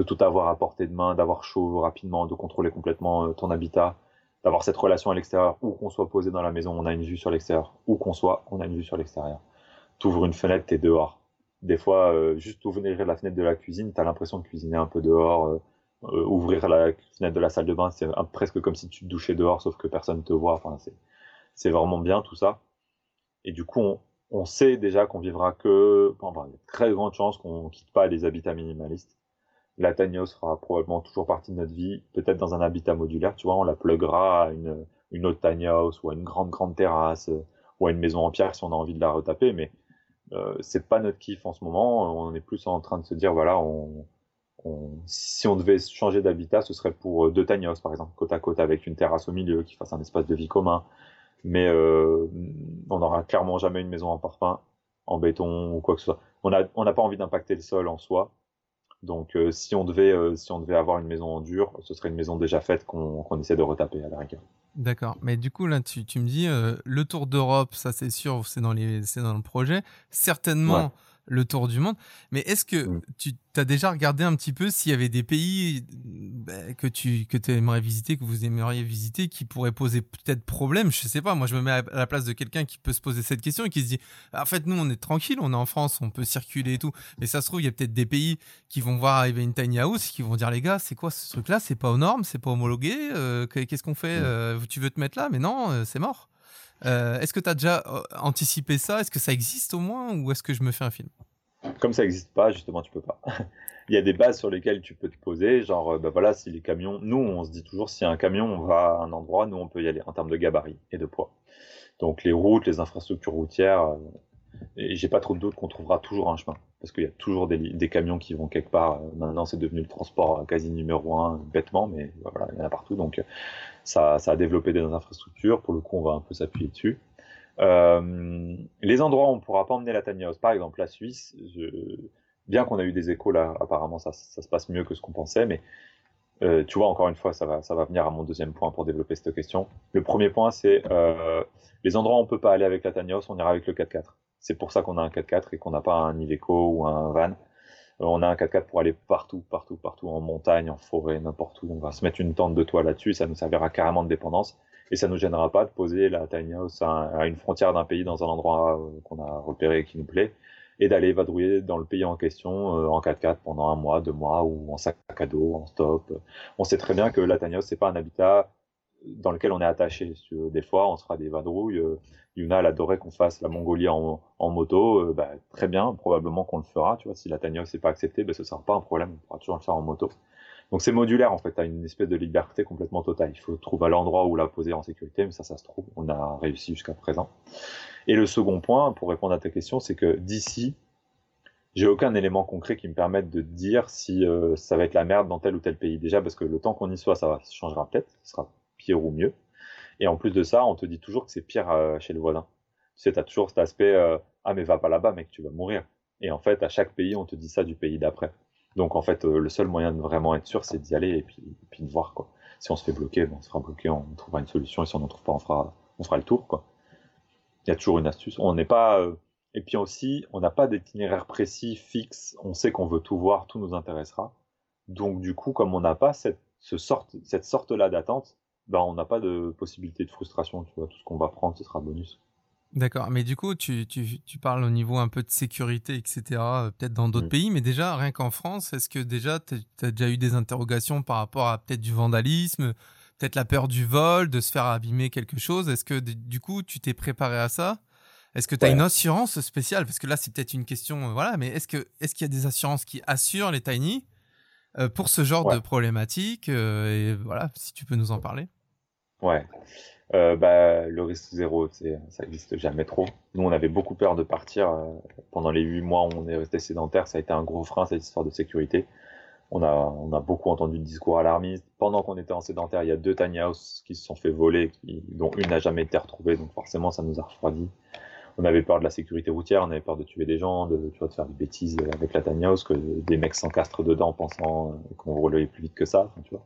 tout avoir à portée de main, d'avoir chaud rapidement, de contrôler complètement euh, ton habitat, d'avoir cette relation à l'extérieur, où qu'on soit posé dans la maison, on a une vue sur l'extérieur, où qu'on soit, on a une vue sur l'extérieur. T'ouvres une fenêtre, t'es dehors. Des fois, euh, juste ouvrir la fenêtre de la cuisine, t'as l'impression de cuisiner un peu dehors. ouvrir la fenêtre de la salle de bain, c'est presque comme si tu te douchais dehors, sauf que personne te voit. Enfin, c'est vraiment bien tout ça. Et du coup, on, on sait déjà qu'on vivra que, enfin, il y a très grande chance qu'on quitte pas les habitats minimalistes. La tiny sera probablement toujours partie de notre vie, peut-être dans un habitat modulaire, tu vois, on la pluguera à une, une autre tiny house ou à une grande grande terrasse ou à une maison en pierre si on a envie de la retaper, mais euh, c'est pas notre kiff en ce moment. On est plus en train de se dire voilà, on, si on devait changer d'habitat, ce serait pour deux tiny houses par exemple, côte à côte avec une terrasse au milieu qui fasse un espace de vie commun, mais euh, on n'aura clairement jamais une maison en parpaing, en béton ou quoi que ce soit. On n'a on pas envie d'impacter le sol en soi. Donc euh, si on devait euh, si on devait avoir une maison en dur, ce serait une maison déjà faite qu'on essaie de retaper à la rigueur. D'accord. Mais du coup là tu, tu me dis le tour d'Europe, ça c'est sûr, c'est dans les dans le projet. Certainement le tour du monde. Mais est-ce que mm. tu as déjà regardé un petit peu s'il y avait des pays bah, que tu que aimerais visiter, que vous aimeriez visiter, qui pourraient poser peut-être problème? Je sais pas. Moi, je me mets à la place de quelqu'un qui peut se poser cette question et qui se dit en fait, nous, on est tranquille, on est en France, on peut circuler et tout. Mais ça se trouve, il y a peut-être des pays qui vont voir arriver une tiny house, qui vont dire les gars, c'est quoi ce truc-là? C'est pas aux normes, c'est pas homologué. Euh, qu'est-ce qu'on fait? Mm. euh, Tu veux te mettre là? Mais non, euh, c'est mort. Euh, est-ce que tu as déjà euh, anticipé ça? Est-ce que ça existe au moins Ou est-ce que je me fais un film? Comme ça n'existe pas, justement, tu peux pas. Il y a des bases sur lesquelles tu peux te poser, genre, ben voilà, si les camions, nous, on se dit toujours, si un camion va à un endroit, nous, on peut y aller en termes de gabarit et de poids. Donc les routes, les infrastructures routières, euh, et j'ai pas trop de doute qu'on trouvera toujours un chemin, parce qu'il y a toujours des, camions qui vont quelque part. Euh, maintenant, c'est devenu le transport quasi numéro un, bêtement, mais voilà, il y en a partout. Donc ça, ça a développé des infrastructures. Pour le coup, on va un peu s'appuyer dessus. Euh, les endroits où on pourra pas emmener la tiny house, par exemple la Suisse, bien qu'on a eu des échos là, apparemment ça, ça, se passe mieux que ce qu'on pensait, mais euh, tu vois, encore une fois, ça va, ça va venir à mon deuxième point pour développer cette question. Le premier point, c'est euh, les endroits où on peut pas aller avec la house, on ira avec le 4x4. C'est pour ça qu'on a un 4x4 et qu'on n'a pas un Iveco ou un van. Euh, on a un 4x4 pour aller partout, partout, partout, en montagne, en forêt, n'importe où. On va se mettre une tente de toit là-dessus, ça nous servira carrément de dépendance et ça nous gênera pas de poser la tiny house à, une frontière d'un pays dans un endroit euh, qu'on a repéré et qui nous plaît et d'aller vadrouiller dans le pays en question euh, en 4x4 pendant un mois, deux mois ou en sac à dos, en stop. On sait très bien que la house c'est pas un habitat dans lequel on est attaché. Des fois, on se fera des vadrouilles. Euh, Yuna, elle adorait qu'on fasse la Mongolie en, moto. bah, très bien, probablement qu'on le fera. Tu vois, si la house n'est pas acceptée, bah, ce sera pas un problème. On pourra toujours le faire en moto. Donc c'est modulaire en fait, tu as une espèce de liberté complètement totale. Il faut trouver l'endroit où la poser en sécurité, mais ça, ça se trouve. On a réussi jusqu'à présent. Et le second point, pour répondre à ta question, c'est que d'ici, j'ai aucun élément concret qui me permette de dire si euh, ça va être la merde dans tel ou tel pays. Déjà parce que le temps qu'on y soit, ça va, changera peut-être, ce sera pire ou mieux. Et en plus de ça, on te dit toujours que c'est pire euh, chez le voisin. Tu sais, tu as toujours cet aspect, euh, ah mais va pas là-bas, mec, tu vas mourir. Et en fait, à chaque pays, on te dit ça du pays d'après. Donc en fait, euh, le seul moyen de vraiment être sûr, c'est d'y aller et puis, de voir quoi. Si on se fait bloquer, bon, on sera bloqué, on trouvera une solution et si on n'en trouve pas, on fera, on fera le tour. Il y a toujours une astuce. On n'est pas et puis aussi, on n'a pas d'itinéraire précis, fixe. On sait qu'on veut tout voir, tout nous intéressera. Donc du coup, comme on n'a pas cette, ce sorte, cette sorte-là d'attente, ben on n'a pas de possibilité de frustration. Tu vois, tout ce qu'on va prendre, ce sera bonus. D'accord, mais du coup, tu, tu, tu, parles au niveau un peu de sécurité, etc., euh, peut-être dans d'autres pays, mais déjà, rien qu'en France, est-ce que déjà, tu as déjà eu des interrogations par rapport à peut-être du vandalisme, peut-être la peur du vol, de se faire abîmer quelque chose? Est-ce que du coup, tu t'es préparé à ça? Est-ce que tu as une assurance spéciale? Parce que là, c'est peut-être une question, euh, voilà, mais est-ce qu'il y a des assurances qui assurent les tiny euh, pour ce genre de problématique Et voilà, si tu peux nous en parler. Ouais. Euh, bah, le risque zéro, ça existe jamais trop. Nous, on avait beaucoup peur de partir. Euh, pendant les huit mois où on est resté sédentaire, ça a été un gros frein, cette histoire de sécurité. On a, on a beaucoup entendu de discours alarmistes. Pendant qu'on était en sédentaire, il y a deux tiny houses qui se sont fait voler, dont une n'a jamais été retrouvée, donc forcément, ça nous a refroidi. On avait peur de la sécurité routière, on avait peur de tuer des gens, de, tu vois, de faire des bêtises avec la tiny house, que des mecs s'encastrent dedans pensant qu'on roulait plus vite que ça, tu vois.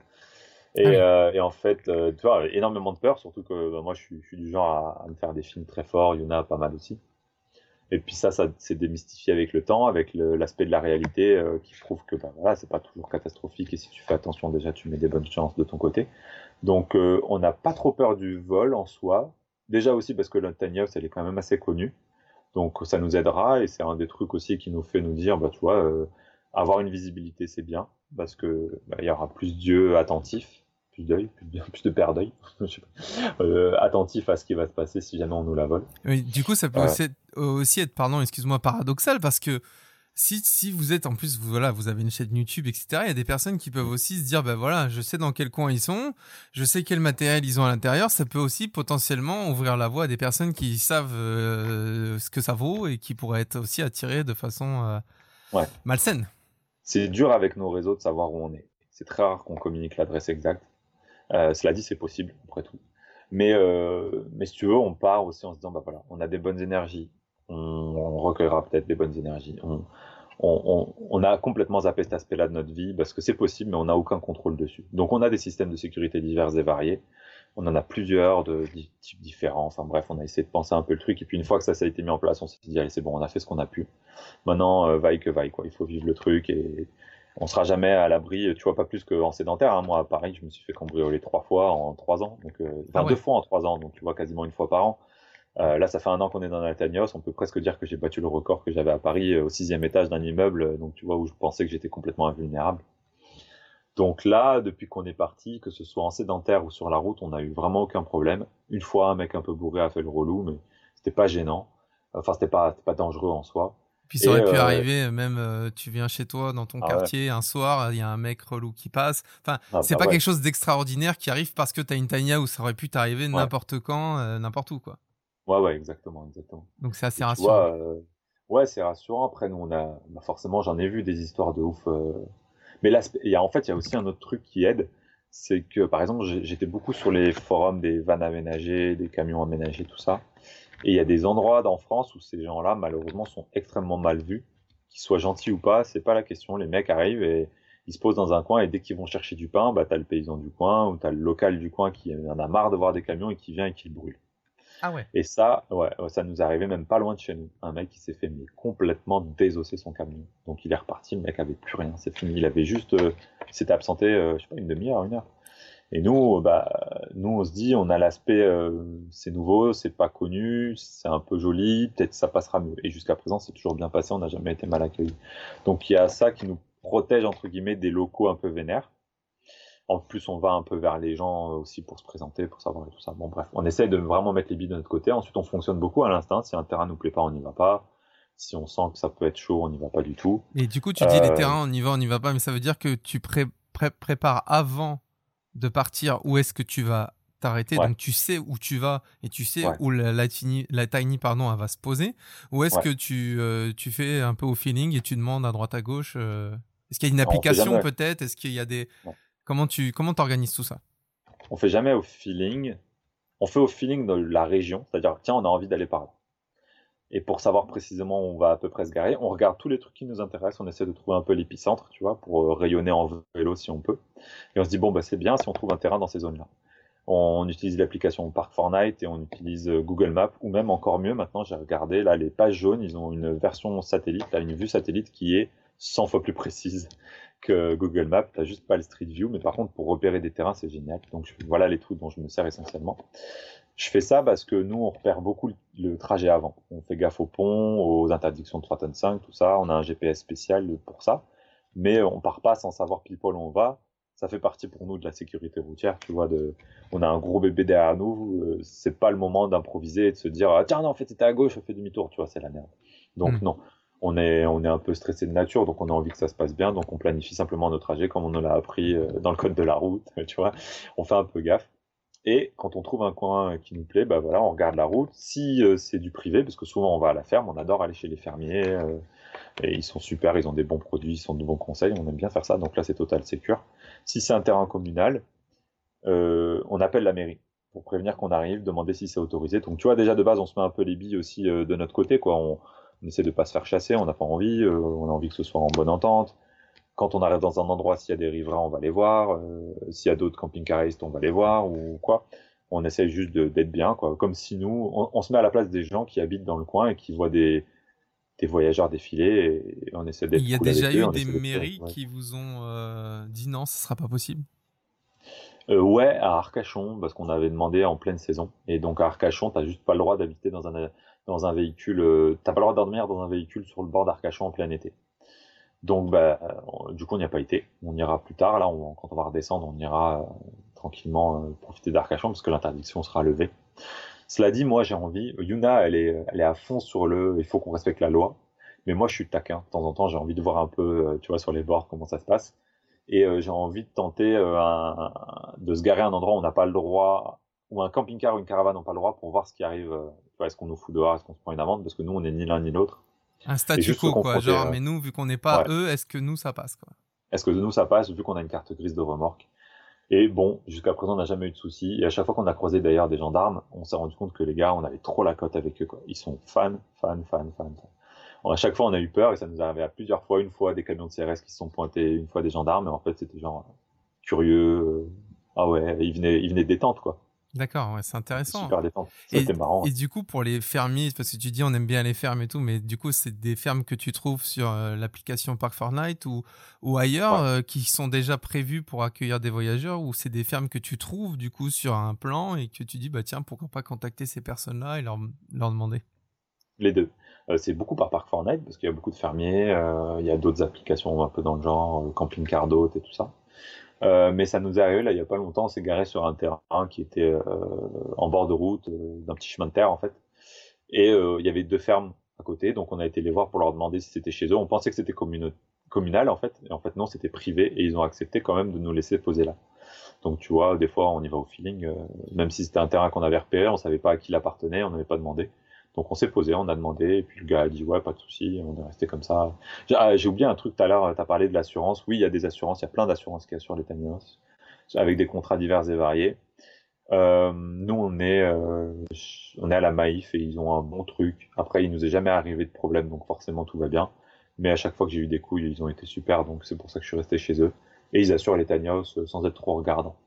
Et, ah euh, et, en fait, euh, tu vois, énormément de peur, surtout que bah, moi, je suis, je suis, du genre à, à, me faire des films très forts. Il y en a pas mal aussi. Et puis ça, ça s'est démystifié avec le temps, avec l'aspect de la réalité euh, qui prouve que bah, voilà, c'est pas toujours catastrophique. Et si tu fais attention, déjà, tu mets des bonnes chances de ton côté. Donc, euh, on n'a pas trop peur du vol en soi. Déjà aussi parce que l'Antanios, elle est quand même assez connue. Donc, ça nous aidera. Et c'est un des trucs aussi qui nous fait nous dire, bah, tu vois, avoir une visibilité, c'est bien parce que bah, il y aura plus d'yeux attentifs plus d'œil, plus, de paire d'œil, euh, attentif à ce qui va se passer si jamais on nous la vole. Oui, du coup, ça peut aussi, être, pardon, excuse-moi, paradoxal parce que si, si vous êtes en plus, vous, voilà, vous avez une chaîne YouTube, etc., il y a des personnes qui peuvent aussi se dire, ben voilà, je sais dans quel coin ils sont, je sais quel matériel ils ont à l'intérieur, ça peut aussi potentiellement ouvrir la voie à des personnes qui savent euh, ce que ça vaut et qui pourraient être aussi attirées de façon euh, malsaine. C'est dur avec nos réseaux de savoir où on est. C'est très rare qu'on communique l'adresse exacte. Euh, cela dit, c'est possible, après tout. Mais, euh, mais si tu veux, on part aussi en se disant, bah voilà, on a des bonnes énergies, on, recueillera peut-être des bonnes énergies. On, on, on, a complètement zappé cet aspect-là de notre vie parce que c'est possible, mais on n'a aucun contrôle dessus. Donc on a des systèmes de sécurité divers et variés. On en a plusieurs de, types différents. Enfin bref, on a essayé de penser un peu le truc. Et puis une fois que ça, ça a été mis en place, on s'est dit, allez, c'est bon, on a fait ce qu'on a pu. Maintenant, euh, vaille que vaille, quoi. Il faut vivre le truc et, on sera jamais à l'abri, tu vois, pas plus qu'en sédentaire. Hein. Moi, à Paris, je me suis fait cambrioler trois fois en trois ans, donc euh, enfin ah deux fois en trois ans, donc tu vois quasiment une fois par an. Euh, là, ça fait un an qu'on est dans l'Altagnos. On peut presque dire que j'ai battu le record que j'avais à Paris euh, au sixième étage d'un immeuble, donc tu vois où je pensais que j'étais complètement invulnérable. Donc là, depuis qu'on est parti, que ce soit en sédentaire ou sur la route, on n'a eu vraiment aucun problème. Une fois, un mec un peu bourré a fait le relou, mais c'était pas gênant. Enfin, c'était pas, pas dangereux en soi. Puis ça aurait pu arriver, même tu viens chez toi dans ton ah quartier un soir, il y a un même tu viens chez toi dans ton ah quartier un soir, il y a un mec relou qui passe. Enfin, ah c'est bah pas quelque chose d'extraordinaire qui arrive parce que tu as une tania où ça aurait pu t'arriver n'importe quand, n'importe où quoi. Ouais ouais, exactement, exactement. Donc c'est assez rassurant. ouais, c'est rassurant. Après nous on a bah, forcément j'en ai vu des histoires de ouf. Mais en fait, il y a aussi un autre truc qui aide, c'est que par exemple, j'étais beaucoup sur les forums des vannes aménagées, des camions aménagés, tout ça. Et il y a des endroits en France où ces gens-là, malheureusement, sont extrêmement mal vus. Qu'ils soient gentils ou pas, c'est pas la question. Les mecs arrivent et ils se posent dans un coin et dès qu'ils vont chercher du pain, bah, t'as le paysan du coin ou t'as le local du coin qui en a marre de voir des camions et qui vient et qui le brûle. Ah. Et ça, ouais, ça nous arrivait même pas loin de chez nous. Un mec qui s'est fait complètement désosser son camion. Donc il est reparti, le mec avait plus rien, c'est fini. Il avait juste, euh, s'était absenté, euh, je sais pas, une demi-heure, une heure. Et nous, bah, nous, on se dit, on a l'aspect, euh, c'est nouveau, c'est pas connu, c'est un peu joli, peut-être ça passera mieux. Et jusqu'à présent, c'est toujours bien passé, on n'a jamais été mal accueillis. Donc il y a ça qui nous protège entre guillemets des locaux un peu vénères. En plus, on va un peu vers les gens aussi pour se présenter, pour savoir tout ça. Bon, bref, on essaie de vraiment mettre les billes de notre côté. Ensuite, on fonctionne beaucoup à l'instinct. Si un terrain nous plaît pas, on n'y va pas. Si on sent que ça peut être chaud, on n'y va pas du tout. Et du coup, tu dis les euh, terrains, on y va, on n'y va pas, mais ça veut dire que tu prépares avant de partir où est-ce que tu vas t'arrêter. Donc tu sais où tu vas et tu sais où la, tiny, la tiny pardon, elle va se poser. Ou est-ce que tu, euh, tu fais un peu au feeling et tu demandes à droite à gauche euh, Est-ce qu'il y a une application peut-être? Est-ce qu'il y a des... Comment tu comment organises tout ça? On fait jamais au feeling. On fait au feeling de la région. C'est-à-dire, tiens, on a envie d'aller par là. Et pour savoir précisément où on va à peu près se garer, on regarde tous les trucs qui nous intéressent, on essaie de trouver un peu l'épicentre, tu vois, pour euh, rayonner en vélo si on peut. Et on se dit, bon, bah, c'est bien si on trouve un terrain dans ces zones-là. On utilise l'application Park Fortnite et on utilise euh, Google Maps, ou même encore mieux, maintenant j'ai regardé, là, les pages jaunes, ils ont une version satellite, là, une vue satellite qui est 100 fois plus précise que Google Maps. T'as juste pas le Street View, mais par contre, pour repérer des terrains, c'est génial. Donc voilà les trucs dont je me sers essentiellement. Je fais ça parce que nous, on repère beaucoup le, trajet avant. On fait gaffe au pont, aux interdictions de 3 tonnes 5, tout ça. On a un GPS spécial pour ça. Mais on part pas sans savoir pile poil où on va. Ça fait partie pour nous de la sécurité routière, tu vois. De, on a un gros bébé derrière nous. Euh, c'est pas le moment d'improviser et de se dire ah, tiens non en fait c'était à gauche, on fait demi-tour, tu vois, c'est la merde. Donc hmm. non, on est on est un peu stressé de nature, donc on a envie que ça se passe bien, donc on planifie simplement nos trajets comme on l'a appris euh, dans le code de la route, tu vois. On fait un peu gaffe. Et quand on trouve un coin qui nous plaît, bah voilà, on regarde la route. Si euh, c'est du privé, parce que souvent on va à la ferme, on adore aller chez les fermiers, euh, et ils sont super, ils ont des bons produits, ils sont de bons conseils, on aime bien faire ça. Donc là, c'est total sécure. Si c'est un terrain communal, euh, on appelle la mairie pour prévenir qu'on arrive, demander si c'est autorisé. Donc tu vois, déjà de base, on se met un peu les billes aussi de notre côté, quoi. On, on essaie de pas se faire chasser, on n'a pas envie, on a envie que ce soit en bonne entente quand on arrive dans un endroit, s'il y a des riverains, on va les voir. Euh, s'il y a d'autres camping-caristes, on va les voir ou quoi. On essaie juste d'être bien, quoi. Comme si nous, on, se met à la place des gens qui habitent dans le coin et qui voient des, des voyageurs défiler et, on essaie d'être. Il y a déjà eu des mairies qui vous ont euh, dit non, ce sera pas possible? Euh, ouais, à Arcachon, parce qu'on avait demandé en pleine saison. Et donc à Arcachon, t'as juste pas le droit d'habiter dans un dans un véhicule. t'as pas le droit de dormir dans un véhicule sur le bord d'Arcachon en plein été. Donc, bah, du coup, on n'y a pas été. On ira plus tard. Là, quand on va redescendre, on ira euh, tranquillement euh, profiter d'Arcachon parce que l'interdiction sera levée. Cela dit, moi, j'ai envie. Yuna, elle est, elle est à fond sur le. Il faut qu'on respecte la loi. Mais moi, je suis taquin. De temps en temps, j'ai envie de voir un peu, euh, tu vois, sur les bords comment ça se passe. Et j'ai envie de tenter de se garer à un endroit où on n'a pas le droit, où un camping-car ou une caravane n'ont pas le droit pour voir ce qui arrive. Est-ce qu'on nous fout dehors, est-ce qu'on se prend une amende Parce que nous, on n'est ni l'un ni l'autre. Un statu quo, quoi. Genre, mais nous, vu qu'on n'est pas eux, est-ce que nous, ça passe, quoi? Est-ce que nous, ça passe, vu qu'on a une carte grise de remorque? Et bon, jusqu'à présent, on n'a jamais eu de soucis. Et à chaque fois qu'on a croisé d'ailleurs des gendarmes, on s'est rendu compte que les gars, on avait trop la cote avec eux, quoi. Ils sont fans, fans, fans, fans. à chaque fois, on a eu peur et ça nous arrivé à plusieurs fois. Une fois, des camions de CRS qui se sont pointés, une fois des gendarmes. Mais en fait, c'était genre euh, curieux. Euh, ah ouais, ils venaient, ils venaient détente, quoi. D'accord, ouais, c'est intéressant. Super détente. C'était marrant. Et du coup, pour les fermiers, parce que tu dis on aime bien les fermes et tout, mais du coup, c'est des fermes que tu trouves sur euh, l'application Park Fortnite ou, ou ailleurs euh, qui sont déjà prévues pour accueillir des voyageurs ou c'est des fermes que tu trouves du coup sur un plan et que tu dis bah tiens, pourquoi pas contacter ces personnes-là et leur, leur demander? Les deux. Euh, c'est beaucoup par Park Fortnite parce qu'il y a beaucoup de fermiers, il y a d'autres applications un peu dans le genre, Camping Cardot et tout ça. Euh, mais ça nous est arrivé là il y a pas longtemps, on s'est garé sur un terrain qui était euh, en bord de route, euh, d'un petit chemin de terre en fait. Et il y avait deux fermes à côté. Donc on a été les voir pour leur demander si c'était chez eux. On pensait que c'était communal en fait. Et en fait non, c'était privé et ils ont accepté quand même de nous laisser poser là. Donc tu vois, des fois on y va au feeling. Même si c'était un terrain qu'on avait repéré, on savait pas à qui il appartenait, on n'avait pas demandé. Donc on s'est posé, on a demandé, et puis le gars a dit ouais, pas de souci, on est resté comme ça. J'ai ah, oublié un truc tout à l'heure, tu parlé de l'assurance. Oui, il y a des assurances, il y a plein d'assurances qui assurent les tanios, avec des contrats divers et variés. Euh, nous, on est, euh, on est à la Maïf et ils ont un bon truc. Après, il nous est jamais arrivé de problème, donc forcément tout va bien. Mais à chaque fois que j'ai eu des couilles, ils ont été super, donc c'est pour ça que je suis resté chez eux. Et ils assurent les Tanios sans être trop regardants.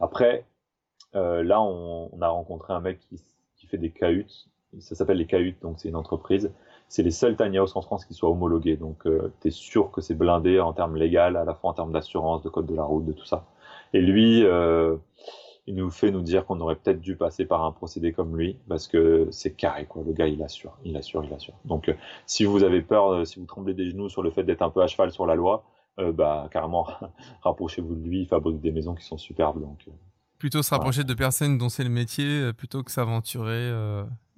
Après, euh, là, on, on, a rencontré un mec qui, qui fait des cahutes. Ça s'appelle les cahutes, donc c'est une entreprise. C'est les seuls tiny house en France qui soient homologués. Donc, euh, tu es sûr que c'est blindé en termes légal, à la fois en termes d'assurance, de code de la route, de tout ça. Et lui, euh, il nous fait nous dire qu'on aurait peut-être dû passer par un procédé comme lui, parce que c'est carré, quoi. Le gars, il assure, il assure, il assure. Donc, euh, si vous avez peur, euh, si vous tremblez des genoux sur le fait d'être un peu à cheval sur la loi, bah, carrément, rapprochez-vous de lui. Il fabrique des maisons qui sont superbes. Donc, plutôt se rapprocher de personnes dont c'est le métier, plutôt que s'aventurer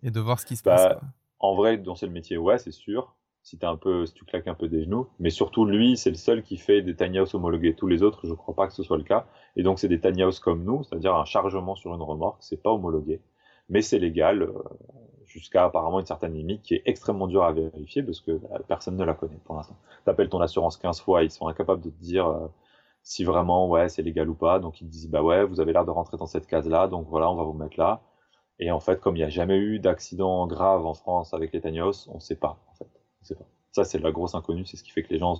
et de voir ce qui se passe. Bah, en vrai, c'est le métier, ouais, c'est sûr si, un peu, si tu claques un peu des genoux. Mais surtout, lui, c'est le seul qui fait des tiny house homologués. Tous les autres, je ne crois pas que ce soit le cas. Et donc, c'est des tiny house comme nous, c'est-à-dire un chargement sur une remorque. C'est pas homologué. Mais c'est légal euh, jusqu'à apparemment une certaine limite qui est extrêmement dure à vérifier parce que bah, personne ne la connaît pour l'instant. Tu appelles ton assurance 15 fois, ils sont incapables de te dire euh, si vraiment ouais c'est légal ou pas. Donc ils te disent bah ouais vous avez l'air de rentrer dans cette case là, donc voilà on va vous mettre là. Et en fait comme il n'y a jamais eu d'accident grave en France avec les house, on ne sait pas en fait. Ça, c'est la grosse inconnue, c'est ce qui fait que les gens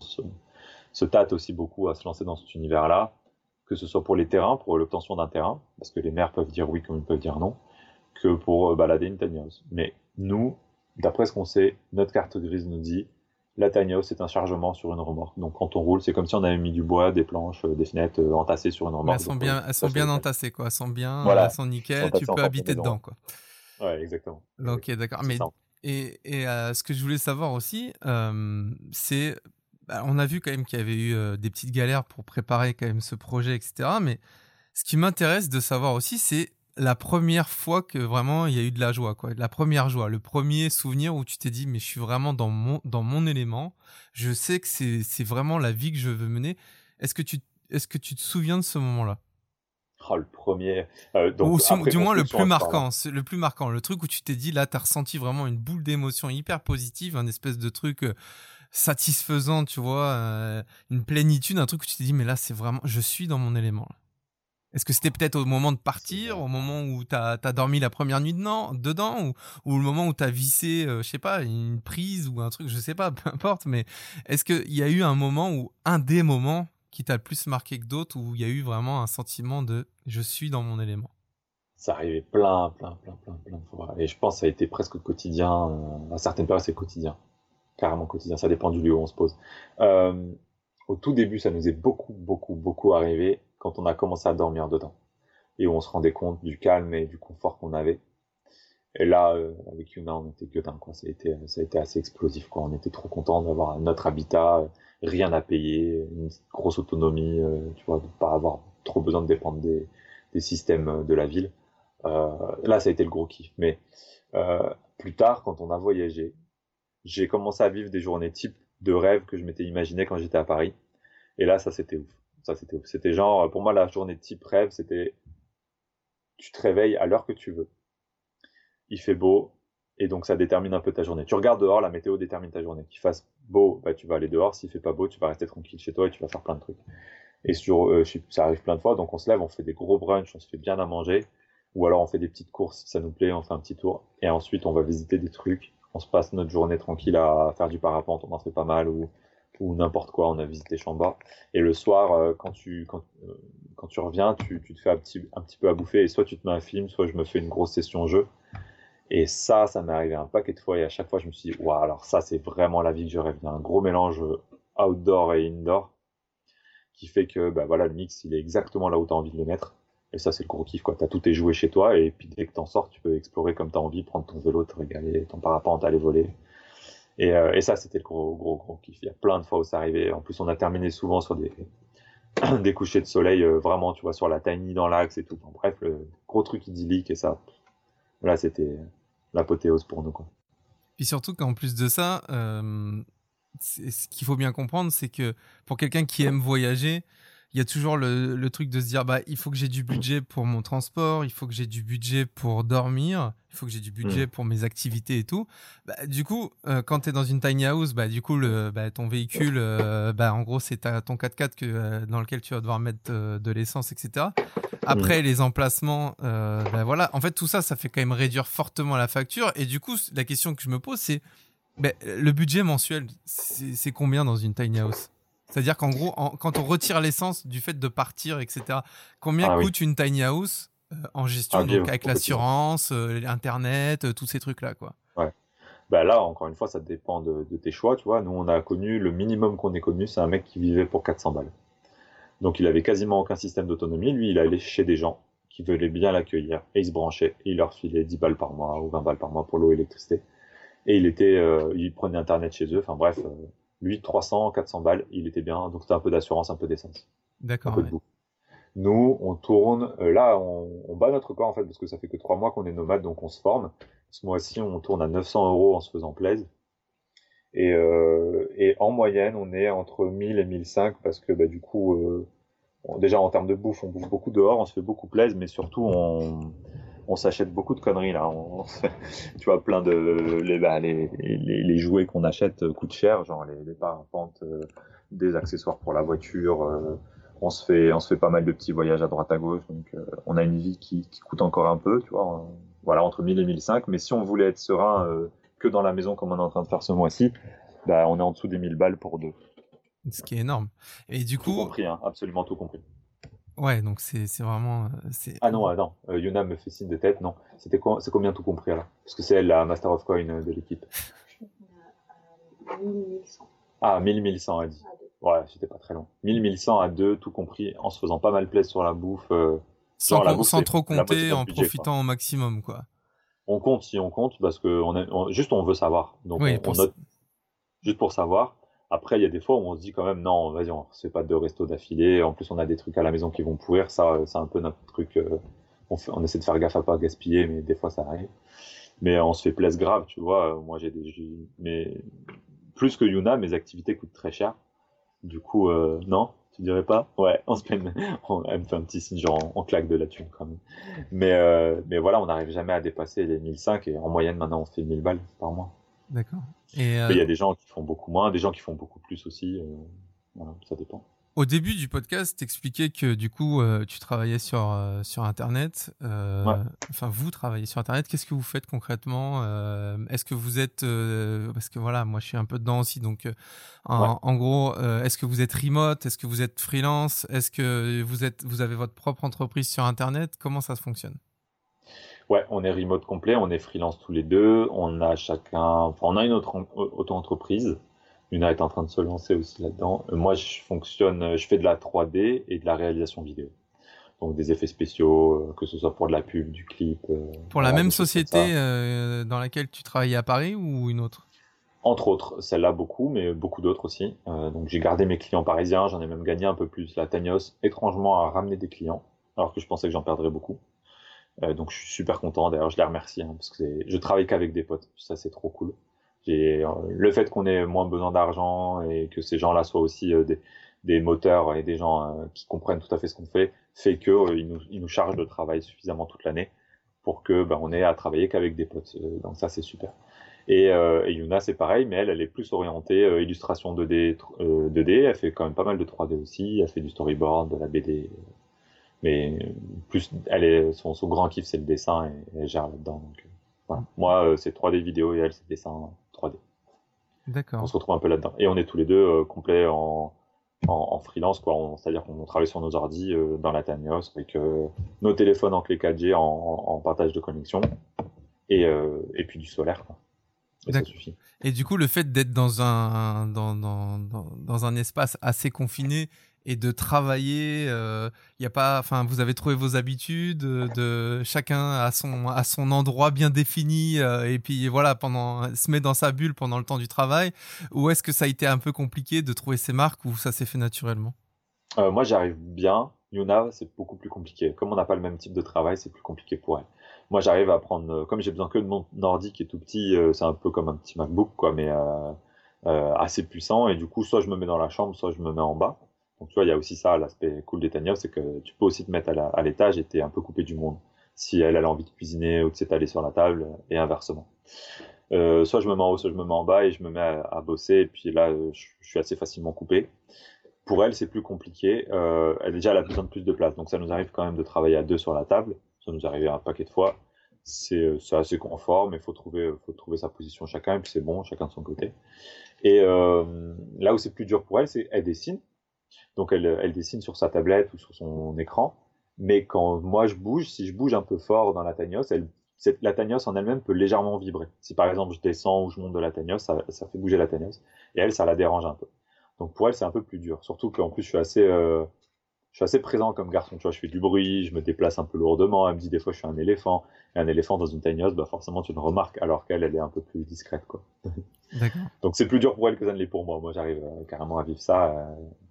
se, tâtent aussi beaucoup à se lancer dans cet univers-là, que ce soit pour les terrains, pour l'obtention d'un terrain, parce que les maires peuvent dire oui comme ils peuvent dire non, que pour euh, balader une house. Mais nous, d'après ce qu'on sait, notre carte grise nous dit la tiny house c'est un chargement sur une remorque. Donc quand on roule, c'est comme si on avait mis du bois, des planches, euh, des fenêtres euh, entassées sur une remorque. elles sont bien, elles sont bien entassées quoi, elles sont bien, elles sont nickel, tu peux habiter dedans quoi. Ouais, exactement. Ok, d'accord. Mais et, et euh, ce que je voulais savoir aussi, euh, c'est, bah, on a vu quand même qu'il y avait eu euh, des petites galères pour préparer quand même ce projet, etc. Mais ce qui m'intéresse de savoir aussi, c'est la première fois que vraiment il y a eu de la joie, quoi. La première joie, le premier souvenir où tu t'es dit, mais je suis vraiment dans mon, dans mon élément. Je sais que c'est, c'est vraiment la vie que je veux mener. Est-ce que tu, est-ce que tu te souviens de ce moment-là? Oh, le premier. Euh, donc, Ou du moins le plus marquant, le plus marquant, le truc où tu t'es dit là, t'as ressenti vraiment une boule d'émotion hyper positive, un espèce de truc euh, satisfaisant, tu vois, euh, une plénitude, un truc où tu t'es dit mais là c'est vraiment, je suis dans mon élément. Est-ce que c'était peut-être au moment de partir, au moment où t'as as dormi la première nuit dedans, dedans ou, ou le moment où t'as vissé, je sais pas, une prise ou un truc, je sais pas, peu importe, mais est-ce qu'il y a eu un moment où, un des moments qui t'a le plus marqué que d'autres où il y a eu vraiment un sentiment de je suis dans mon élément Ça arrivait plein, plein, plein, plein, plein de fois. Et je pense que ça a été presque quotidien. Euh, à certaines périodes, c'est quotidien. Carrément quotidien. Ça dépend du lieu où on se pose. Euh, au tout début, ça nous est beaucoup, beaucoup, beaucoup arrivé quand on a commencé à dormir dedans. Et où on se rendait compte du calme et du confort qu'on avait. Et là, euh, avec Yuna, on était que quoi. Ça a été, ça a été assez explosif, quoi. On était trop content d'avoir notre habitat, rien à payer, une grosse autonomie, euh, tu vois, pas avoir trop besoin de dépendre des, systèmes euh, de la ville. Euh, là, ça a été le gros kiff. Mais euh, plus tard, quand on a voyagé, j'ai commencé à vivre des journées type de rêve que je m'étais imaginé quand j'étais à Paris. Et là, ça c'était ouf. Ça c'était genre, pour moi, la journée type rêve, c'était tu te réveilles à l'heure que tu veux. Il fait beau, et donc ça détermine un peu ta journée. Tu regardes dehors, la météo détermine ta journée. Qu'il fasse beau, bah, tu vas aller dehors. S'il fait pas beau, tu vas rester tranquille chez toi et tu vas faire plein de trucs. Et sur, euh, ça arrive plein de fois, donc on se lève, on fait des gros brunchs, on se fait bien à manger, ou alors on fait des petites courses, si ça nous plaît, on fait un petit tour, et ensuite on va visiter des trucs. On se passe notre journée tranquille à faire du parapente, on en fait pas mal, ou, ou n'importe quoi. On a visité Chamba. Et le soir, euh, quand tu quand, euh, quand tu reviens, tu, tu te fais un petit un petit peu à bouffer, et soit tu te mets un film, soit je me fais une grosse session jeu. Et ça, ça m'est arrivé un paquet de fois. Et à chaque fois, je me suis dit, waouh, alors ça, c'est vraiment la vie que je rêve. Il y a un gros mélange outdoor et indoor qui fait que, bah voilà, le mix, il est exactement là où tu as envie de le mettre. Et ça, c'est le gros kiff, quoi. T'as tout tes jouets chez toi, et puis dès que t'en sors, tu peux explorer comme t'as envie, prendre ton vélo, te régaler, ton parapente, aller voler. Et, euh, et ça, c'était le gros, gros, gros kiff. Il y a plein de fois où ça arrivait. En plus, on a terminé souvent sur des, des couchers de soleil, euh, vraiment, tu vois, sur la tiny dans l'axe et tout. bref, le gros truc idyllique, et ça, là, c'était, l'apothéose pour nous. Quoi. Puis surtout qu'en plus de ça, ce qu'il faut bien comprendre, c'est que pour quelqu'un qui aime voyager, il y a toujours le, truc de se dire bah il faut que j'ai du budget pour mon transport, il faut que j'ai du budget pour dormir, il faut que j'ai du budget mm. pour mes activités et tout. Bah, du coup, euh, quand tu es dans une tiny house, bah du coup le bah, ton véhicule euh, bah en gros c'est ton 4x4 que euh, dans lequel tu vas devoir mettre de l'essence etc. Après mm. les emplacements bah, voilà, en fait tout ça ça fait quand même réduire fortement la facture et du coup la question que je me pose c'est bah, le budget mensuel c'est combien dans une tiny house? C'est-à-dire qu'en gros, quand on retire l'essence du fait de partir, etc., combien ah coûte une tiny house euh, en gestion, ah, donc avec l'assurance, euh, Internet, euh, tous ces trucs-là, quoi? Ouais. Bah là, encore une fois, ça dépend de, tes choix, tu vois. Nous, on a connu, le minimum qu'on ait connu, c'est un mec qui vivait pour 400 balles. Donc, il avait quasiment aucun système d'autonomie. Lui, il allait chez des gens qui voulaient bien l'accueillir et il se branchait et il leur filait 10 balles par mois ou 20 balles par mois pour l'eau et l'électricité. Et il était, il prenait Internet chez eux. Enfin bref, lui, 300, 400 balles, il était bien. Donc c'était un peu d'assurance, un peu d'essence. D'accord. Nous, on tourne. Euh, là, on, bat notre corps en fait parce que ça fait que trois mois qu'on est nomade, donc on se forme. Ce mois-ci, on tourne à 900 euros en se faisant plaisir. Et, euh, et en moyenne, on est entre 1000 et 1005 parce que bah, du coup, euh, déjà en termes de bouffe, on bouffe beaucoup dehors, on se fait beaucoup plaisir, mais surtout on, on s'achète beaucoup de conneries là. tu vois, plein de les, bah, les, les, jouets qu'on achète coûtent cher, genre les, les parapentes, euh, des accessoires pour la voiture. Euh, on se fait, on se fait pas mal de petits voyages à droite à gauche, donc euh, on a une vie qui, qui, coûte encore un peu, tu vois. voilà, entre 1000 et 1005. Mais si on voulait être serein que dans la maison comme on est en train de faire ce mois-ci, bah, on est en dessous des 1000 balles pour deux. Ce qui est énorme. Et du coup, tout compris, hein, absolument tout compris. Ouais, donc c'est vraiment. Euh, ah non, ah non, euh, Yuna me fait signe de tête, non. C'était c'est combien tout compris alors? Parce que c'est elle la Master of Coin euh, de l'équipe. Ah, 1000, 1100 a dit. Ouais, c'était pas très long. 1000, 1100 à deux, tout compris, en se faisant pas mal plaisir sur la bouffe. sans, sans trop compter, en profitant au maximum, quoi. On compte si on compte, parce que on, est, juste on veut savoir. Donc on, note juste pour savoir. Après, il y a des fois où on se dit quand même, non, vas-y, on ne fait pas de resto d'affilée. En plus, on a des trucs à la maison qui vont pourrir. Ça, c'est un peu notre truc. Euh, on, essaie de faire gaffe à pas gaspiller, mais des fois, ça arrive. Mais on se fait plaisir grave, tu vois. Moi, j'ai des. Mais plus que Yuna, mes activités coûtent très cher. Du coup, euh, non, tu dirais pas? Ouais, on se fait, elle me fait un petit signe, genre on, claque de la thune quand même. Mais, euh, mais voilà, on n'arrive jamais à dépasser les 1005 et en moyenne maintenant on fait 1000 balles par mois. D'accord. Et il y a euh, des gens qui font beaucoup moins, des gens qui font beaucoup plus aussi. Euh, voilà, ça dépend. Au début du podcast, t'expliquais que du coup, euh, tu travaillais sur sur Internet. Enfin, vous travaillez sur Internet. Qu'est-ce que vous faites concrètement Est-ce que vous êtes parce que voilà, moi, je suis un peu dedans aussi. Donc, en, en, gros, est-ce que vous êtes remote Est-ce que vous êtes freelance Est-ce que vous êtes vous avez votre propre entreprise sur Internet? Comment ça fonctionne? Ouais, on est remote complet, on est freelance tous les deux, on a chacun, enfin, on a une autre auto-entreprise. Una est en train de se lancer aussi là-dedans. Euh, moi, je fonctionne, je fais de la 3D et de la réalisation vidéo. Donc des effets spéciaux, euh, que ce soit pour de la pub, du clip. Euh, pour la même société dans laquelle tu travaillais à Paris ou une autre? Entre autres, celle-là beaucoup, mais beaucoup d'autres aussi. donc j'ai gardé mes clients parisiens, j'en ai même gagné un peu plus. La Tanios, étrangement, a ramené des clients, alors que je pensais que j'en perdrais beaucoup. Euh, donc je suis super content. D'ailleurs, je les remercie hein, parce que je travaille qu'avec des potes. Ça, c'est trop cool. Euh, le fait qu'on ait moins besoin d'argent et que ces gens-là soient aussi euh, des, moteurs et des gens qui comprennent tout à fait ce qu'on fait, fait que ils, nous, ils nous chargent de travail suffisamment toute l'année pour que ben, on ait à travailler qu'avec des potes. donc ça, c'est super. Et, et, Yuna, c'est pareil, mais elle, elle est plus orientée illustration 2D, 2D. Elle fait quand même pas mal de 3D aussi. Elle fait du storyboard, de la BD, mais plus, elle est, son, son grand kiff, c'est le dessin et, elle gère là-dedans. Donc, euh, voilà. Moi, euh, c'est 3D vidéo et elle, c'est dessin 3D. D'accord. On se retrouve un peu là-dedans. Et on est tous les deux euh, complets en, en, en, freelance, quoi. C'est-à-dire qu'on travaille sur nos ordi dans la Tanios avec nos téléphones en clé 4G en, en partage de connexion et, et puis du solaire, quoi. Et ça suffit. Et du coup, le fait d'être dans un, dans, dans, dans, dans un espace assez confiné et de travailler. Il euh, y a pas, enfin, vous avez trouvé vos habitudes, euh, de chacun à son à son endroit bien défini euh, et puis voilà, pendant se met dans sa bulle pendant le temps du travail. Ou est-ce que ça a été un peu compliqué de trouver ses marques ou ça s'est fait naturellement? Moi, j'arrive bien. Yuna, c'est beaucoup plus compliqué. Comme on n'a pas le même type de travail, c'est plus compliqué pour elle. moi j'arrive à prendre, comme j'ai besoin que de mon ordi qui est tout petit, c'est un peu comme un petit MacBook, quoi, mais assez puissant. Et du coup, soit je me mets dans la chambre, soit je me mets en bas. Donc tu vois, il y a aussi ça, l'aspect cool tiny c'est que tu peux aussi te mettre à l'étage et t'es un peu coupé du monde. Si elle, a envie de cuisiner ou de s'étaler sur la table, et inversement. Euh, soit je me mets en haut, soit je me mets en bas et je me mets à, bosser. Et puis là, je, suis assez facilement coupé. Pour elle, c'est plus compliqué. Euh, elle déjà, elle a besoin de plus de place. Donc ça nous arrive quand même de travailler à deux sur la table. Ça nous arrive un paquet de fois. C'est assez confort, mais il faut trouver, faut trouver sa position chacun. Et puis c'est bon, chacun de son côté. Et euh, là où c'est plus dur pour elle, c'est elle dessine. Donc elle, dessine sur sa tablette ou sur son écran. Mais quand moi je bouge, si je bouge un peu fort dans la tagnos, elle la tagnos en elle-même peut légèrement vibrer. Si par exemple je descends ou je monte de la tagnos, ça, fait bouger la tagnos. Et elle, ça la dérange un peu. Donc pour elle, c'est un peu plus dur. Surtout qu'en plus, je suis assez, euh, je suis assez présent comme garçon. Tu vois, je fais du bruit, je me déplace un peu lourdement. Elle me dit des fois, je suis un éléphant. Et un éléphant dans une tagnos, bah forcément, tu le remarques, alors qu'elle, elle est un peu plus discrète, quoi. Donc c'est plus dur pour elle que ça ne l'est pour moi. Moi, j'arrive euh, carrément à vivre ça. Euh,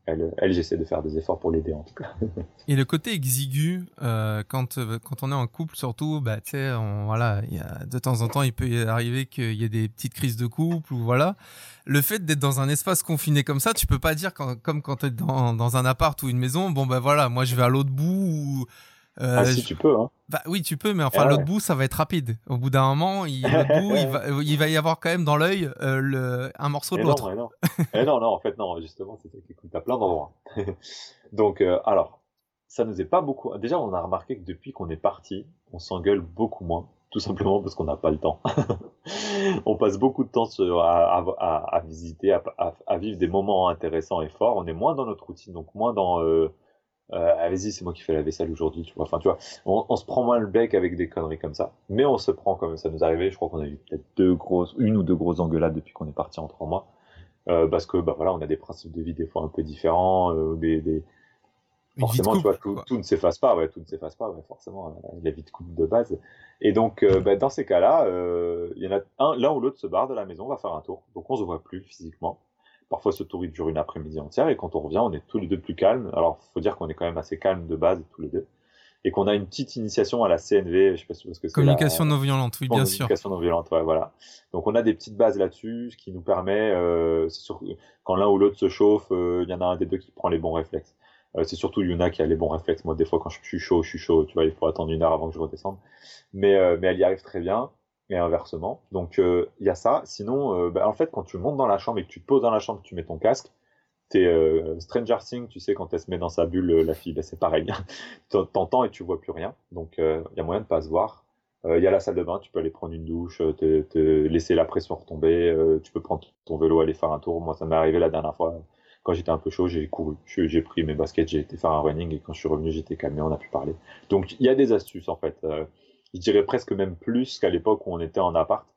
elle, elle j'essaie de faire des efforts pour l'aider en tout cas. Et le côté exigu, euh, quand quand on est en couple, surtout, bah tu sais, voilà, il y a de temps en temps, il peut arriver qu'il y ait des petites crises de couple ou voilà. Le fait d'être dans un espace confiné comme ça, tu peux pas dire comme quand tu es dans, dans un appart ou une maison, bon ben voilà, moi je vais à l'autre bout ou euh, ah si tu peux. Hein. Bah oui, tu peux, mais enfin l'autre bout, ça va être rapide. Au bout d'un moment, il, bout, il, va, il va y avoir quand même dans l'œil euh, le un morceau de l'autre. Non, non. non, non, en fait non, justement, c'est ça qui coûte à plein d'endroits. Donc euh, alors, ça nous est pas beaucoup. Déjà, on a remarqué que depuis qu'on est parti, on s'engueule beaucoup moins, tout simplement parce qu'on n'a pas le temps. on passe beaucoup de temps sur, à, à, à, visiter, à, à, vivre des moments intéressants et forts. On est moins dans notre routine, donc moins dans euh, euh, ah, vas-y, c'est moi qui fais la vaisselle aujourd'hui, tu vois. Enfin, tu vois, on, on, se prend moins le bec avec des conneries comme ça. Mais on se prend comme ça nous arrivait. Je crois qu'on a eu peut-être deux grosses, une ou deux grosses engueulades depuis qu'on est parti en trois mois. Euh, parce que, bah voilà, on a des principes de vie des fois un peu différents, euh, des, des... Forcément, tu vois, tout, tout ne s'efface pas, ouais, tout ne s'efface pas, ouais, forcément, la vie de couple de base. Et donc, euh, bah, dans ces cas-là, euh, il y en a un, l'un ou l'autre se barre de la maison, on va faire un tour. Donc, on se voit plus physiquement. Parfois, ce tour, il dure une après-midi entière. Et quand on revient, on est tous les deux plus calmes. Alors, faut dire qu'on est quand même assez calmes de base, tous les deux. Et qu'on a une petite initiation à la CNV. Je sais pas si ce que c'est. Communication non violente, oui, bien sûr. Communication non violente, ouais, voilà. Donc, on a des petites bases là-dessus, ce qui nous permet, euh, sûr, quand l'un ou l'autre se chauffe, euh, il y en a un des deux qui prend les bons réflexes. Euh, c'est surtout Yuna qui a les bons réflexes. Moi, des fois, quand je suis chaud, je suis chaud. Tu vois, il faut attendre une heure avant que je redescende. Mais, euh, mais elle y arrive très bien et inversement. Donc euh, il y a ça. Sinon, euh, bah, en fait, quand tu montes dans la chambre et que tu te poses dans la chambre, tu mets ton casque, t'es euh, Stranger Things, tu sais, quand elle se met dans sa bulle, la fille, bah, c'est pareil. T'entends et tu vois plus rien. Donc il y a moyen de pas se voir. Il y a la salle de bain, tu peux aller prendre une douche, te, te laisser la pression retomber, tu peux prendre ton vélo, aller faire un tour. Moi, ça m'est arrivé la dernière fois. Quand j'étais un peu chaud, j'ai couru, j'ai pris mes baskets, j'ai été faire un running et quand je suis revenu, j'étais calmé, on a pu parler. Donc il y a des astuces en fait je dirais presque même plus qu'à l'époque où on était en appart,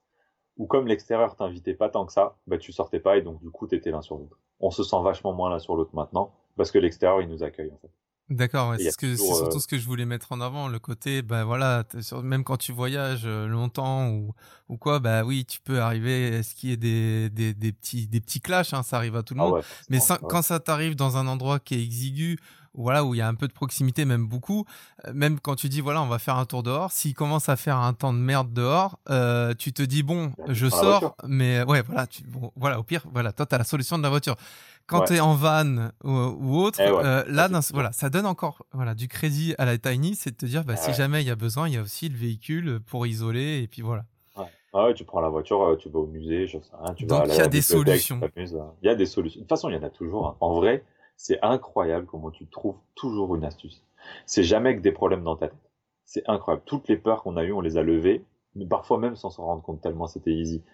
où comme l'extérieur t'invitait pas tant que ça, bah tu sortais pas et donc du coup t'étais l'un sur l'autre. On se sent vachement moins l'un sur l'autre maintenant parce que l'extérieur il nous accueille en fait. D'accord, c'est ce surtout euh, ce que je voulais mettre en avant, le côté, bah voilà, même quand tu voyages euh, longtemps ou, ou quoi, bah oui, tu peux arriver à ce qu'il y ait des, des, des, petits, des petits clashs, hein, ça arrive à tout le ah monde. Mais quand ça t'arrive dans un endroit qui est exigu, voilà où il y a un peu de proximité même beaucoup euh, même quand tu dis voilà on va faire un tour dehors s'il commence à faire un temps de merde dehors euh, tu te dis bon je sors mais ouais voilà tu, bon, voilà au pire voilà toi t'as la solution de la voiture quand tu es en van ou, autre eh euh, là voilà ça donne encore voilà du crédit à la tiny c'est de te dire bah, si jamais il y a besoin il y a aussi le véhicule pour isoler et puis voilà ah ouais, tu prends la voiture, tu vas au musée, je sais rien, tu Donc il y a des solutions. Il y a des solutions. De toute façon, il y en a toujours. Hein. En vrai, c'est incroyable comment tu trouves toujours une astuce. C'est jamais que des problèmes dans ta tête. C'est incroyable. Toutes les peurs qu'on a eues, on les a levées, mais parfois même sans s'en rendre compte tellement c'était easy.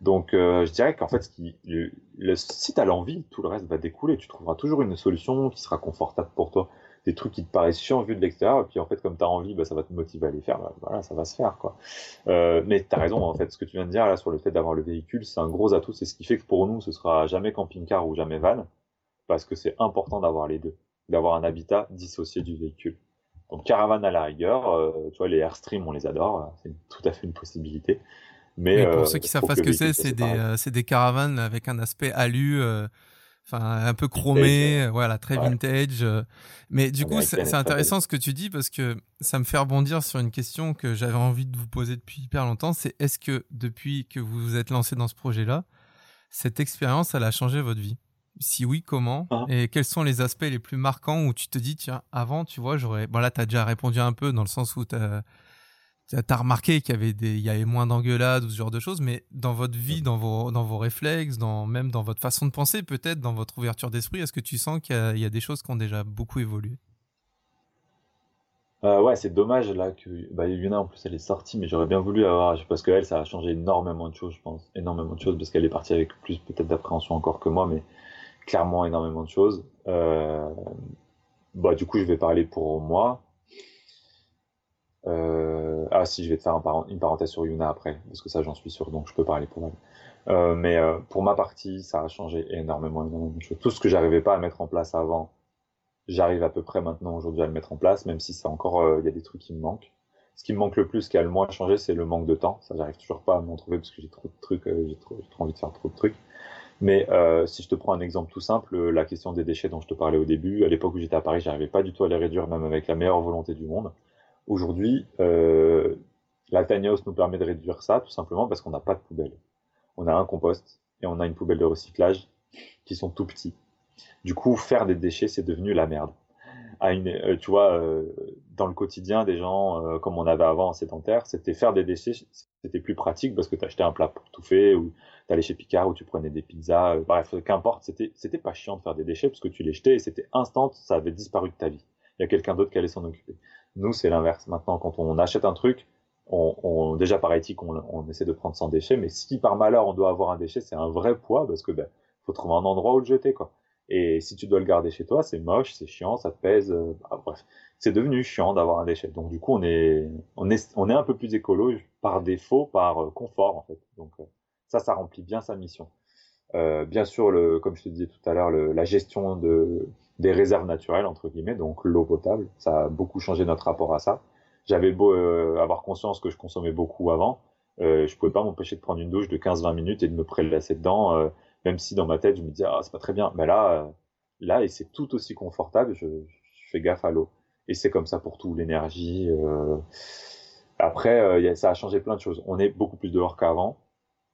Donc euh, je dirais qu'en fait, le, si tu as l'envie, tout le reste va découler. Tu trouveras toujours une solution qui sera confortable pour toi. Des trucs qui te paraissent chiants vu de l'extérieur, et puis en fait, comme tu as envie, bah, ça va te motiver à les faire. Bah, voilà, ça va se faire. quoi. Euh, mais tu as raison, en fait, ce que tu viens de dire là sur le fait d'avoir le véhicule, c'est un gros atout. C'est ce qui fait que pour nous, ce sera jamais camping-car ou jamais van parce que c'est important d'avoir les deux, d'avoir un habitat dissocié du véhicule. Donc caravane à la rigueur, euh, tu vois, les Airstream, on les adore, c'est tout à fait une possibilité. Mais, pour euh, ceux qui savent pas ce que c'est, c'est des, euh, des, caravanes avec un aspect alu Enfin, un peu chromé, voilà, très vintage. Mais du coup, c'est intéressant ce que tu dis parce que ça me fait rebondir sur une question que j'avais envie de vous poser depuis hyper longtemps. C'est est-ce que depuis que vous vous êtes lancé dans ce projet-là, cette expérience, elle a changé votre vie? Si oui, comment ah. Et quels sont les aspects les plus marquants où tu te dis, tiens, avant, tu vois, j'aurais. Bon, là, tu as déjà répondu un peu dans le sens où tu as as remarqué qu'il y avait des, il y avait moins d'engueulades ou ce genre de choses, mais dans votre vie, dans vos, dans vos réflexes, dans, même dans votre façon de penser, peut-être dans votre ouverture d'esprit, est-ce que tu sens qu'il y, a des choses qui ont déjà beaucoup évolué? Euh, Ouais, c'est dommage là que, bah, Yuna en plus elle est sortie, mais j'aurais bien voulu avoir, parce qu'elle, ça a changé énormément de choses, je pense, énormément de choses, parce qu'elle est partie avec plus peut-être d'appréhension encore que moi, mais clairement énormément de choses. Euh, bah, du coup, je vais parler pour moi. Euh, ah si, je vais te faire une parenthèse sur Yuna après, parce que ça j'en suis sûr, donc je peux parler pour elle. Euh, mais pour ma partie, ça a changé énormément, énormément de choses. Tout ce que j'arrivais pas à mettre en place avant, j'arrive à peu près maintenant aujourd'hui à le mettre en place, même si c'est encore, il y a des trucs qui me manquent. Ce qui me manque le plus, qui a le moins changé, c'est le manque de temps. Ça, j'arrive toujours pas à m'en trouver parce que j'ai trop de trucs, j'ai trop, envie de faire trop de trucs. Mais si je te prends un exemple tout simple, la question des déchets dont je te parlais au début, à l'époque où j'étais à Paris, j'arrivais pas du tout à les réduire, même avec la meilleure volonté du monde. Aujourd'hui, euh, la tiny nous permet de réduire ça tout simplement parce qu'on n'a pas de poubelle. On a un compost et on a une poubelle de recyclage qui sont tout petits. Du coup, faire des déchets, c'est devenu la merde. À une, euh, tu vois, euh, dans le quotidien des gens, euh, comme on avait avant en sédentaire, c'était faire des déchets, c'était plus pratique parce que tu achetais un plat pour tout faire ou tu allais chez Picard ou tu prenais des pizzas. bref, qu'importe, c'était, c'était pas chiant de faire des déchets parce que tu les jetais et c'était instant, ça avait disparu de ta vie. Il y a quelqu'un d'autre qui allait s'en occuper. Nous, c'est l'inverse. Maintenant, quand on achète un truc, on, déjà par éthique, on, essaie de prendre sans déchet, mais si par malheur on doit avoir un déchet, c'est un vrai poids parce que ben, faut trouver un endroit où le jeter, quoi. Et si tu dois le garder chez toi, c'est moche, c'est chiant, ça pèse. Euh, bah, bref, c'est devenu chiant d'avoir un déchet. Donc du coup, on est, on est, on est un peu plus écolo par défaut, par euh, confort en fait. Donc euh, ça, ça remplit bien sa mission. bien sûr, comme je te disais tout à l'heure, la gestion de, des réserves naturelles, entre guillemets, donc l'eau potable. Ça a beaucoup changé notre rapport à ça. J'avais beau avoir conscience que je consommais beaucoup avant, euh, je pouvais pas m'empêcher de prendre une douche de 15-20 minutes et de me prélasser dedans, même si dans ma tête je me disais ah c'est pas très bien. Mais là, euh, là et c'est tout aussi confortable. Je, fais gaffe à l'eau et c'est comme ça pour tout, l'énergie. Après, ça a changé plein de choses. On est beaucoup plus dehors qu'avant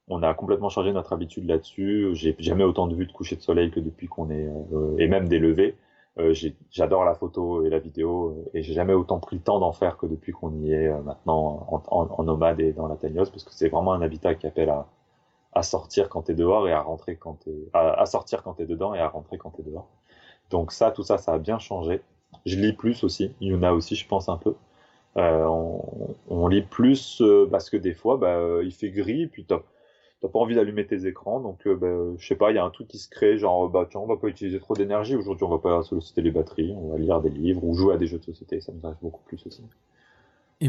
on a complètement changé notre habitude là-dessus. J'ai jamais autant de vues de coucher de soleil que depuis qu'on est euh, et même des levées. Euh, j'adore la photo et la vidéo euh, et j'ai jamais autant pris le temps d'en faire que depuis qu'on y est maintenant en, nomade et dans la Tanios parce que c'est vraiment un habitat qui appelle à, à sortir quand t'es dehors et à rentrer quand t'es à, sortir quand t'es dedans et à rentrer quand t'es dehors. Donc ça, tout ça, ça a bien changé. Je lis plus aussi. Il y en a aussi, je pense un peu. on, on, lit plus parce que des fois, bah, il fait gris, puis top t'as pas envie d'allumer tes écrans, donc euh, ben, je sais pas, il y a un truc qui se crée, genre bah tiens, on va pas utiliser trop d'énergie aujourd'hui, on va pas solliciter les batteries, on va lire des livres ou jouer à des jeux de société, ça nous arrive beaucoup plus aussi.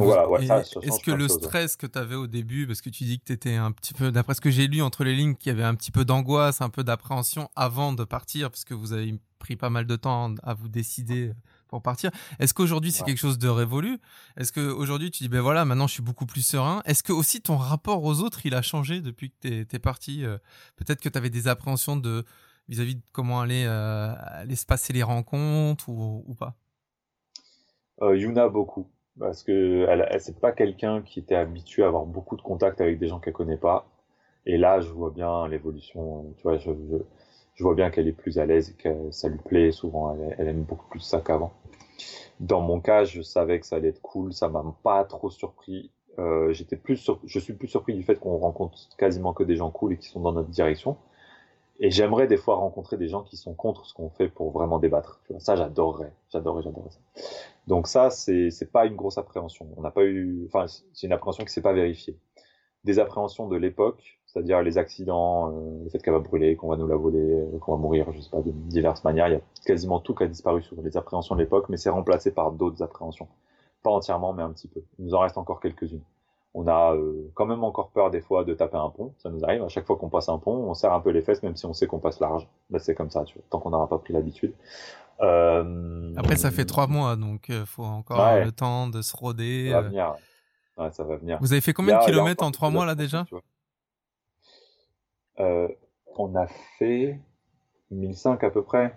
Est-ce que le stress que tu avais au début, parce que tu dis que tu étais un petit peu, d'après ce que j'ai lu entre les lignes, qu'il y avait un petit peu d'angoisse, un peu d'appréhension avant de partir, parce que vous avez pris pas mal de temps à vous décider pour partir. Est-ce qu'aujourd'hui c'est quelque chose de révolu? Est-ce qu'aujourd'hui tu dis ben voilà maintenant je suis beaucoup plus serein? Est-ce que aussi ton rapport aux autres il a changé depuis que tu es, parti euh, Peut-être que tu avais des appréhensions de vis-à-vis de comment aller, euh, aller se passer les rencontres ou, ou pas? Euh, Yuna beaucoup parce que elle, c'est pas quelqu'un qui était habitué à avoir beaucoup de contacts avec des gens qu'elle connaît pas. Et là, je vois bien l'évolution. Tu vois, je, vois bien qu'elle est plus à l'aise, que ça lui plaît souvent. Elle, elle, aime beaucoup plus ça qu'avant. Dans mon cas, je savais que ça allait être cool. Ça m'a pas trop surpris. Euh, j'étais plus, sur, je suis plus surpris du fait qu'on rencontre quasiment que des gens cool et qui sont dans notre direction. Et j'aimerais des fois rencontrer des gens qui sont contre ce qu'on fait pour vraiment débattre. Ça, j'adorerais, j'adorerais, j'adorerais. Donc ça, c'est c'est pas une grosse appréhension. On n'a pas eu, enfin, c'est une appréhension qui s'est pas vérifiée. Des appréhensions de l'époque, c'est-à-dire les accidents, euh, le fait qu'elle va brûler, qu'on va nous la voler, euh, qu'on va mourir, je sais pas, de diverses manières. Il y a quasiment tout qui a disparu sur les appréhensions de l'époque, mais c'est remplacé par d'autres appréhensions. Pas entièrement, mais un petit peu. Il nous en reste encore quelques-unes. On a euh, quand même encore peur des fois de taper un pont, ça nous arrive. À chaque fois qu'on passe un pont, on serre un peu les fesses, même si on sait qu'on passe large. C'est comme ça, tu vois, tant qu'on n'aura pas pris l'habitude. Euh... Après, ça fait trois mois, donc il faut encore le temps de se roder. Ça va venir. Ouais, ça va venir. Vous avez fait combien de kilomètres en trois mois là déjà euh, On a fait 1005 à peu près.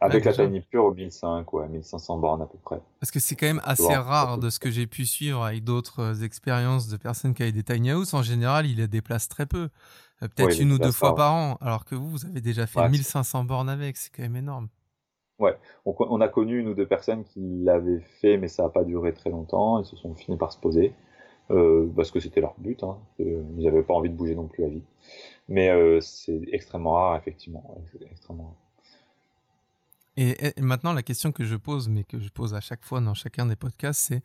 Avec la Tiny Pure, 1005, ouais, 1500 bornes à peu près. Parce que c'est quand même assez rare de ce que j'ai pu suivre avec d'autres euh, expériences de personnes qui avaient des tiny house. En général, ils les déplacent très peu. Euh, peut-être une ou deux fois par an. Alors que vous, vous avez déjà fait 1500 bornes avec. C'est quand même énorme. Ouais, on, a connu une ou deux personnes qui l'avaient fait, mais ça n'a pas duré très longtemps. Ils se sont finis par se poser. Euh, parce que c'était leur but. Hein. Ils n'avaient pas envie de bouger non plus à vie. Mais c'est extrêmement rare, effectivement. Extrêmement rare. Et, maintenant, la question que je pose, mais que je pose à chaque fois dans chacun des podcasts, c'est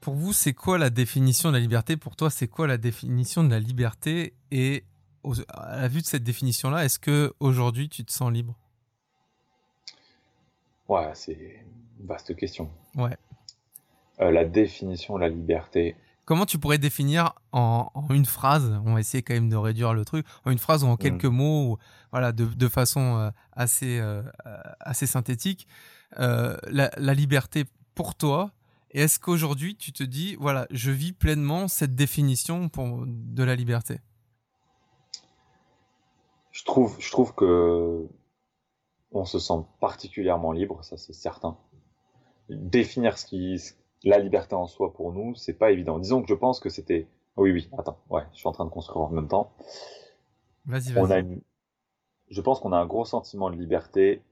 pour vous, c'est quoi la définition de la liberté? Pour toi, c'est quoi la définition de la liberté? Et à la vue de cette définition-là, est-ce que aujourd'hui tu te sens libre? Ouais, c'est une vaste question. Ouais. Euh, la définition de la liberté. Comment tu pourrais définir en, une phrase On va essayer quand même de réduire le truc en une phrase ou en quelques mm. mots, voilà, de, façon euh, assez euh, assez synthétique, euh, la, liberté pour toi? Et est-ce qu'aujourd'hui tu te dis, voilà, je vis pleinement cette définition pour, de la liberté? Je trouve, je trouve que on se sent particulièrement libre, ça c'est certain. Définir ce qui, la liberté en soi pour nous, c'est pas évident. Disons que je pense que c'était. Oui, oui, attends, ouais, je suis en train de construire en même temps. Vas-y, vas-y. Je pense qu'on a un gros sentiment de liberté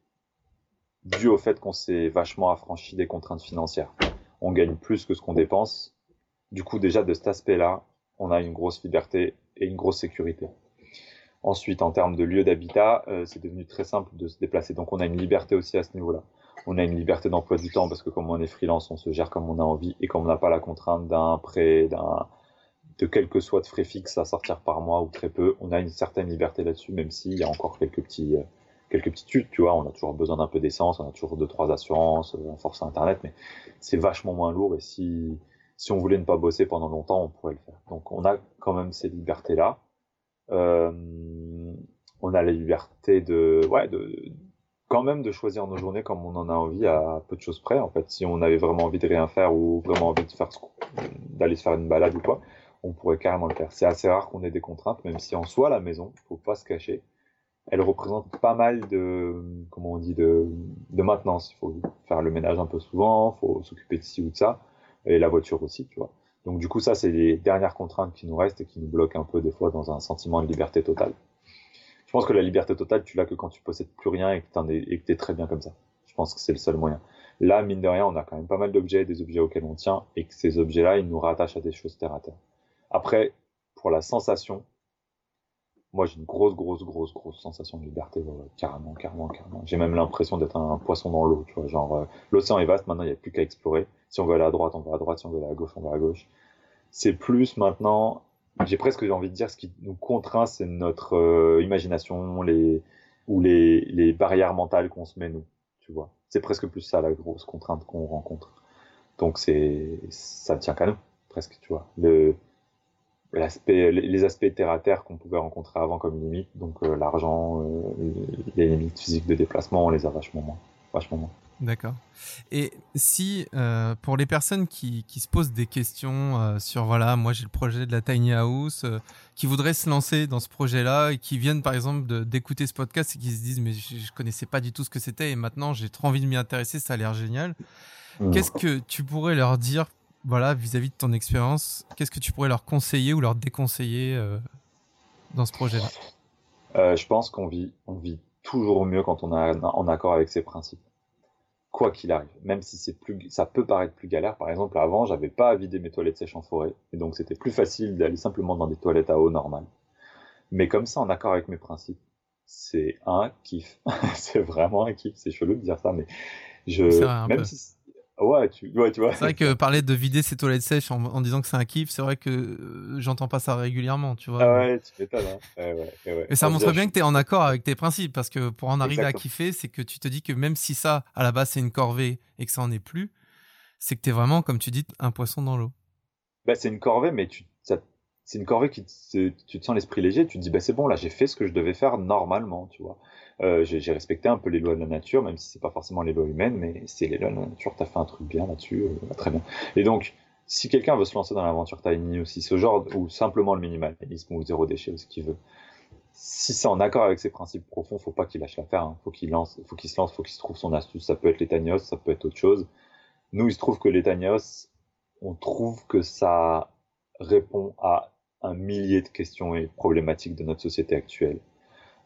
dû au fait qu'on s'est vachement affranchi des contraintes financières. On gagne plus que ce qu'on dépense. Du coup, déjà, de cet aspect-là, on a une grosse liberté et une grosse sécurité. Ensuite, en termes de lieu d'habitat, euh, c'est devenu très simple de se déplacer. Donc, on a une liberté aussi à ce niveau-là on a une liberté d'emploi du temps parce que comme on est freelance, on se gère comme on a envie et comme on n'a pas la contrainte d'un prêt, d'un de quel que soit de frais fixes à sortir par mois ou très peu, on a une certaine liberté là-dessus, même s'il y a encore quelques petits euh, quelques petites tudes, tu vois, on a toujours besoin d'un peu d'essence, on a toujours deux trois assurances, un force internet, mais c'est vachement moins lourd et si si on voulait ne pas bosser pendant longtemps, on pourrait le faire. Donc on a quand même ces libertés là. Euh, on a la liberté de ouais de quand même de choisir nos journées comme on en a envie à peu de choses près. En fait, si on avait vraiment envie de rien faire ou vraiment envie de faire d'aller se faire une balade ou quoi, on pourrait carrément le faire. C'est assez rare qu'on ait des contraintes, même si en soi la maison, faut pas se cacher, elle représente pas mal de comment on dit de, de maintenance. Il faut faire le ménage un peu souvent, faut s'occuper de ci ou de ça, et la voiture aussi, tu vois. Donc du coup, ça c'est les dernières contraintes qui nous restent et qui nous bloquent un peu des fois dans un sentiment de liberté totale. Je pense que la liberté totale, tu l'as que quand tu possèdes plus rien et que tu es, très bien comme ça. Je pense que c'est le seul moyen. Là, mine de rien, on a quand même pas mal d'objets, des objets auxquels on tient, et que ces objets-là, ils nous rattachent à des choses terre à terre. Après, pour la sensation, moi j'ai une grosse, grosse, grosse, grosse sensation de liberté, carrément, carrément, carrément. J'ai même l'impression d'être un, poisson dans l'eau, tu vois, genre euh, l'océan est vaste, maintenant il n'y a plus qu'à explorer. Si on veut aller à droite, on va à droite, si on veut aller à gauche, on va à gauche. C'est plus maintenant j'ai presque envie de dire ce qui nous contraint, c'est notre euh, imagination, les ou les, barrières mentales qu'on se met nous, tu vois. C'est presque plus ça la grosse contrainte qu'on rencontre. Donc c'est ça tient qu'à nous presque, tu vois. Le l'aspect les aspects terre à terre qu'on pouvait rencontrer avant comme limite, donc euh, l'argent, euh, les limites physiques de déplacement, on les a vachement moins, vachement moins. D'accord. Et si, euh, pour les personnes qui, qui, se posent des questions euh, sur, voilà, moi j'ai le projet de la Tiny House, euh, qui voudraient se lancer dans ce projet-là et qui viennent par exemple d'écouter ce podcast et qui se disent, mais je, je connaissais pas du tout ce que c'était et maintenant j'ai trop envie de m'y intéresser, ça a l'air génial. Mmh. Qu'est-ce que tu pourrais leur dire, voilà, vis-à-vis de ton expérience, qu'est-ce que tu pourrais leur conseiller ou leur déconseiller dans ce projet-là? Je pense qu'on vit, on vit toujours mieux quand on est en accord avec ses principes quoi qu'il arrive. Même si c'est plus, ça peut paraître plus galère. Par exemple, avant, j'avais pas à vider mes toilettes sèches en forêt, et donc c'était plus facile d'aller simplement dans des toilettes à eau normale. Mais comme ça, en accord avec mes principes, c'est un kiff. c'est vraiment un kiff. C'est chelou de dire ça, mais je, même si, Ouais, tu, ouais, tu vois. C'est vrai que parler de vider ses toilettes sèches en, disant que c'est un kiff, c'est vrai que euh, j'entends pas ça régulièrement, tu vois. Ah ouais, tu m'étonnes. Hein. Ouais, ouais, Et ça montre bien que tu es en accord avec tes principes, parce que pour en arriver à kiffer, c'est que tu te dis que même si ça, à la base, c'est une corvée et que ça en est plus, c'est que tu es vraiment, comme tu dis, un poisson dans l'eau. Bah, c'est une corvée, mais tu, c'est une corvée qui tu te sens l'esprit léger, tu te dis, bah, c'est bon, là, j'ai fait ce que je devais faire normalement, tu vois. Euh, j'ai respecté un peu les lois de la nature, même si c'est pas forcément les lois humaines, mais c'est les lois de la nature. T'as fait un truc bien là-dessus, euh, très bien. Et donc, si quelqu'un veut se lancer dans l'aventure tiny aussi, ce genre ou simplement le minimalisme ou zéro déchet, ce qu'il veut, si c'est en accord avec ses principes profonds, faut pas qu'il lâche l'affaire. Hein. Faut qu'il lance, faut qu'il se lance, faut qu'il se trouve son astuce. Ça peut être l'étagnos, ça peut être autre chose. Nous, il se trouve que l'étagnos, on trouve que ça répond à un millier de questions et problématiques de notre société actuelle.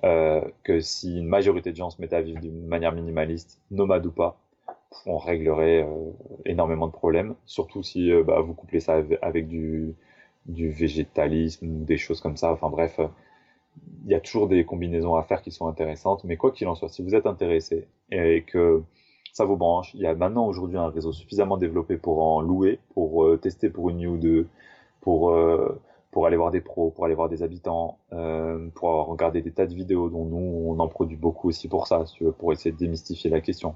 Euh, que si une majorité de gens se mettaient à vivre d'une manière minimaliste, nomade ou pas, on réglerait euh, énormément de problèmes. Surtout si euh, bah, vous couplez ça avec du, végétalisme, des choses comme ça. Enfin bref, il y a toujours des combinaisons à faire qui sont intéressantes. Mais quoi qu'il en soit, si vous êtes intéressé et que ça vous branche, il y a maintenant aujourd'hui un réseau suffisamment développé pour en louer, pour tester pour une nuit ou deux, pour, pour aller voir des pros, pour aller voir des habitants, euh, pour regarder des tas de vidéos dont nous, on en produit beaucoup aussi pour ça, pour essayer de démystifier la question.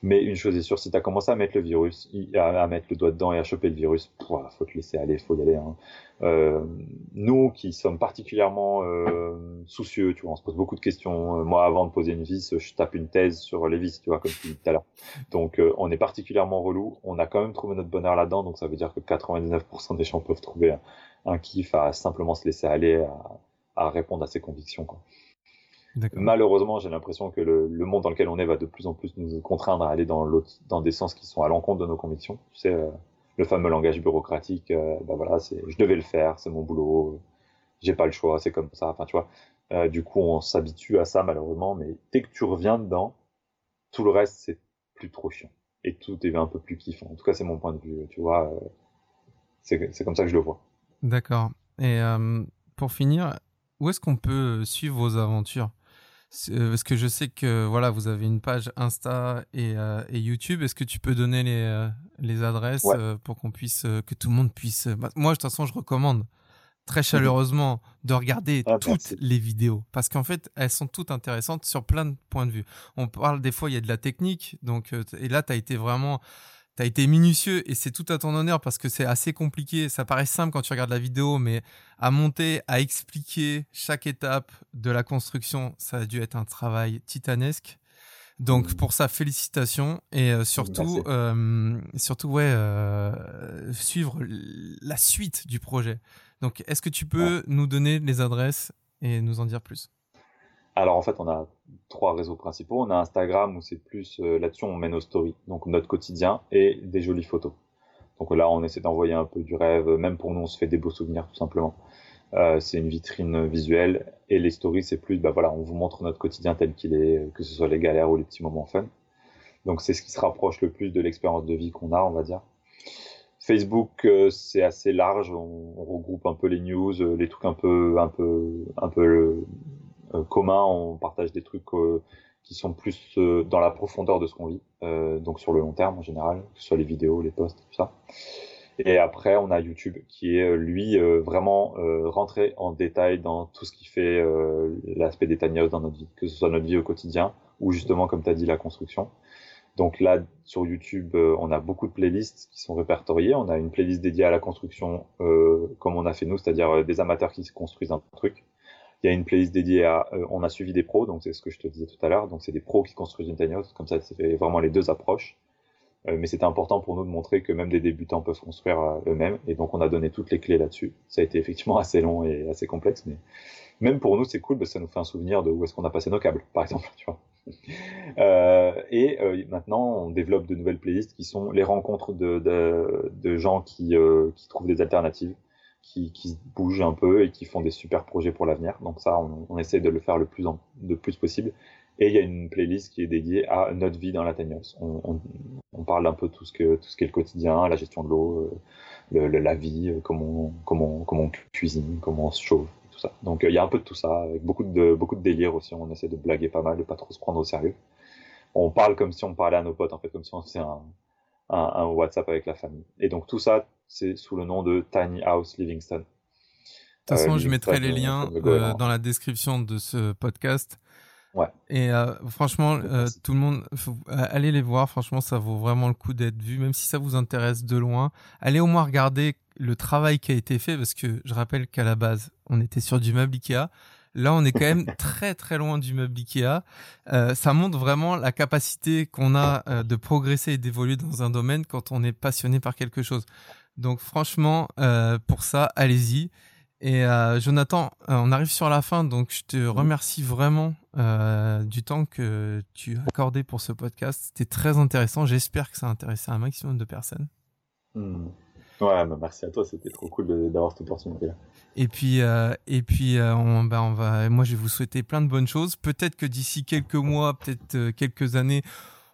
Mais une chose est sûre, si tu as commencé à mettre le virus, à, mettre le doigt dedans et à choper le virus, il faut te laisser aller, faut y aller. Hein. Euh, nous qui sommes particulièrement euh, soucieux, tu vois, on se pose beaucoup de questions. Euh, moi, avant de poser une vis, je tape une thèse sur les vis, tu vois, comme tu dis tout à l'heure. Donc, on est particulièrement relou. On a quand même trouvé notre bonheur là-dedans, donc ça veut dire que 99% des gens peuvent trouver un, un, kiff à simplement se laisser aller, à, à répondre à ses convictions. Quoi. Malheureusement, j'ai l'impression que le, le, monde dans lequel on est va de plus en plus nous contraindre à aller dans, dans des sens qui sont à l'encontre de nos convictions. Tu sais, euh, le fameux langage bureaucratique, euh, bah voilà, c'est, je devais le faire, c'est mon boulot, j'ai pas le choix, c'est comme ça. Enfin, tu vois, euh, du coup, on s'habitue à ça malheureusement, mais dès que tu reviens dedans, tout le reste c'est plus trop chiant et tout est un peu plus kiffant. En tout cas, c'est mon point de vue. Tu vois, euh, c'est, c'est comme ça que je le vois. D'accord. Et euh, pour finir, où est-ce qu'on peut suivre vos aventures? Euh, parce que je sais que voilà, vous avez une page Insta et, euh, et YouTube. Est-ce que tu peux donner les, les adresses pour qu'on puisse, que tout le monde puisse. Bah, moi, de toute façon, je recommande très mhm. chaleureusement de regarder ah, toutes les vidéos parce qu'en fait, elles sont toutes intéressantes sur plein de points de vue. On parle des fois, il y a de la technique, donc et là, tu as été vraiment tu as été minutieux et c'est tout à ton honneur parce que c'est assez compliqué. Ça paraît simple quand tu regardes la vidéo, mais à monter, à expliquer chaque étape de la construction, ça a dû être un travail titanesque. Donc pour ça, félicitations et euh, surtout, euh, surtout ouais, euh, suivre la suite du projet. Donc est-ce que tu peux nous donner les adresses et nous en dire plus? Alors en fait, on a trois réseaux principaux. On a Instagram où c'est plus euh, là-dessus on met nos stories, donc notre quotidien et des jolies photos. Donc là, on essaie d'envoyer un peu du rêve. Même pour nous, on se fait des beaux souvenirs tout simplement. Euh, c'est une vitrine visuelle et les stories, c'est plus, bah voilà, on vous montre notre quotidien tel qu'il est, que ce soit les galères ou les petits moments fun. Donc c'est ce qui se rapproche le plus de l'expérience de vie qu'on a, on va dire. Facebook, euh, c'est assez large. On, regroupe un peu les news, euh, les trucs un peu, un peu, un peu euh, commun, on partage des trucs euh, qui sont plus euh, dans la profondeur de ce qu'on vit, donc sur le long terme en général, que ce soit les vidéos, les posts, tout ça. Et après, on a YouTube qui est lui vraiment rentré en détail dans tout ce qui fait l'aspect des dans notre vie, que ce soit notre vie au quotidien ou justement, comme tu as dit, la construction. Donc là, sur YouTube, on a beaucoup de playlists qui sont répertoriées. On a une playlist dédiée à la construction, comme on a fait nous, c'est-à-dire des amateurs qui se construisent un truc. Il y a une playlist dédiée à, euh, on a suivi des pros, donc c'est ce que je te disais tout à l'heure. Donc c'est des pros qui construisent une tiny house, comme ça, c'est vraiment les deux approches. Euh, mais c'était important pour nous de montrer que même des débutants peuvent construire euh, eux-mêmes. Et donc on a donné toutes les clés là-dessus. Ça a été effectivement assez long et assez complexe, mais même pour nous c'est cool parce que ça nous fait un souvenir de où est-ce qu'on a passé nos câbles, par exemple. Et maintenant, on développe de nouvelles playlists qui sont les rencontres de, gens qui trouvent des alternatives qui, bougent un peu et qui font des super projets pour l'avenir. Donc ça, on, essaie de le faire le plus, le plus possible. Et il y a une playlist qui est dédiée à notre vie dans la tiny On, parle un peu tout ce que tout ce qui est le quotidien, la gestion de l'eau, euh, le, la vie, euh, comment comment comment on cuisine, comment on se chauffe, tout ça. Donc il y a un peu de tout ça, avec beaucoup de beaucoup de délire aussi. On essaie de blaguer pas mal, de pas trop se prendre au sérieux. On parle comme si on parlait à nos potes, en fait, comme si on faisait un, un, un WhatsApp avec la famille. Et donc tout ça, c'est sous le nom de Tiny House Livingston. De toute façon, euh, je mettrai les liens euh, dans la description de ce podcast. Ouais. Et euh, franchement, tout le monde, faut, allez les voir. Franchement, ça vaut vraiment le coup d'être vu, même si ça vous intéresse de loin. Allez au moins regarder le travail qui a été fait, parce que je rappelle qu'à la base, on était sur du meuble Ikea. Là, on est quand même très très loin du meuble Ikea. Euh, ça montre vraiment la capacité qu'on a euh, de progresser et d'évoluer dans un domaine quand on est passionné par quelque chose. Donc franchement, euh, pour ça, allez-y. Et Jonathan, on arrive sur la fin, donc je te remercie vraiment du temps que tu as accordé pour ce podcast. C'était très intéressant. J'espère que ça a intéressé un maximum de personnes. Hmm. Ouais, bah, merci à toi. C'était trop cool d'avoir cette opportunité-là. Et puis, et puis, on, bah, on va. Moi, je vais vous souhaiter plein de bonnes choses. Peut-être que d'ici quelques mois, peut-être quelques années,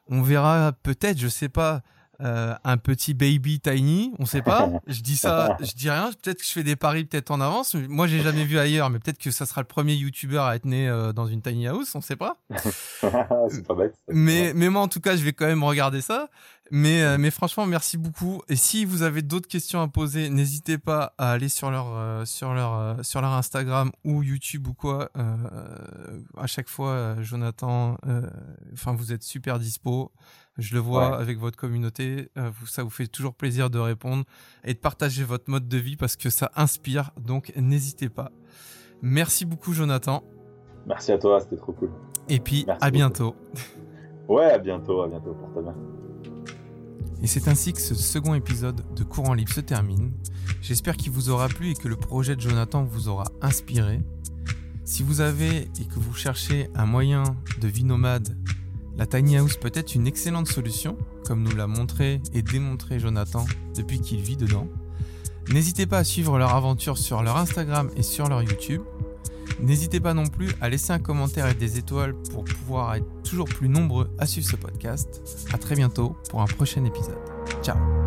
on verra. Peut-être, je sais pas euh, un petit baby tiny, on sait pas. Je dis ça, je dis rien. Peut-être que je fais des paris peut-être en avance. Moi, j'ai jamais vu ailleurs, mais peut-être que ça sera le premier YouTuber à être né euh, dans une tiny house, on sait pas. c'est pas bête. Mais, mais moi, en tout cas, je vais quand même regarder ça. Mais, euh, mais franchement, merci beaucoup. Et si vous avez d'autres questions à poser, n'hésitez pas à aller sur leur, sur leur, sur leur Instagram ou YouTube ou quoi. à chaque fois, Jonathan, enfin, vous êtes super dispo. Je le vois avec votre communauté. Euh, ça vous fait toujours plaisir de répondre et de partager votre mode de vie parce que ça inspire. Donc n'hésitez pas. Merci beaucoup, Jonathan. Merci à toi, c'était trop cool. Et puis à bientôt. Ouais, à bientôt, à bientôt, pour ta bien. Et c'est ainsi que ce second épisode de Courant Libre se termine. J'espère qu'il vous aura plu et que le projet de Jonathan vous aura inspiré. Si vous avez et que vous cherchez un moyen de vie nomade la tiny house peut être une excellente solution, comme nous l'a montré et démontré Jonathan depuis qu'il vit dedans. N'hésitez pas à suivre leur aventure sur leur Instagram et sur leur YouTube. N'hésitez pas non plus à laisser un commentaire et des étoiles pour pouvoir être toujours plus nombreux à suivre ce podcast. A très bientôt pour un prochain épisode. Ciao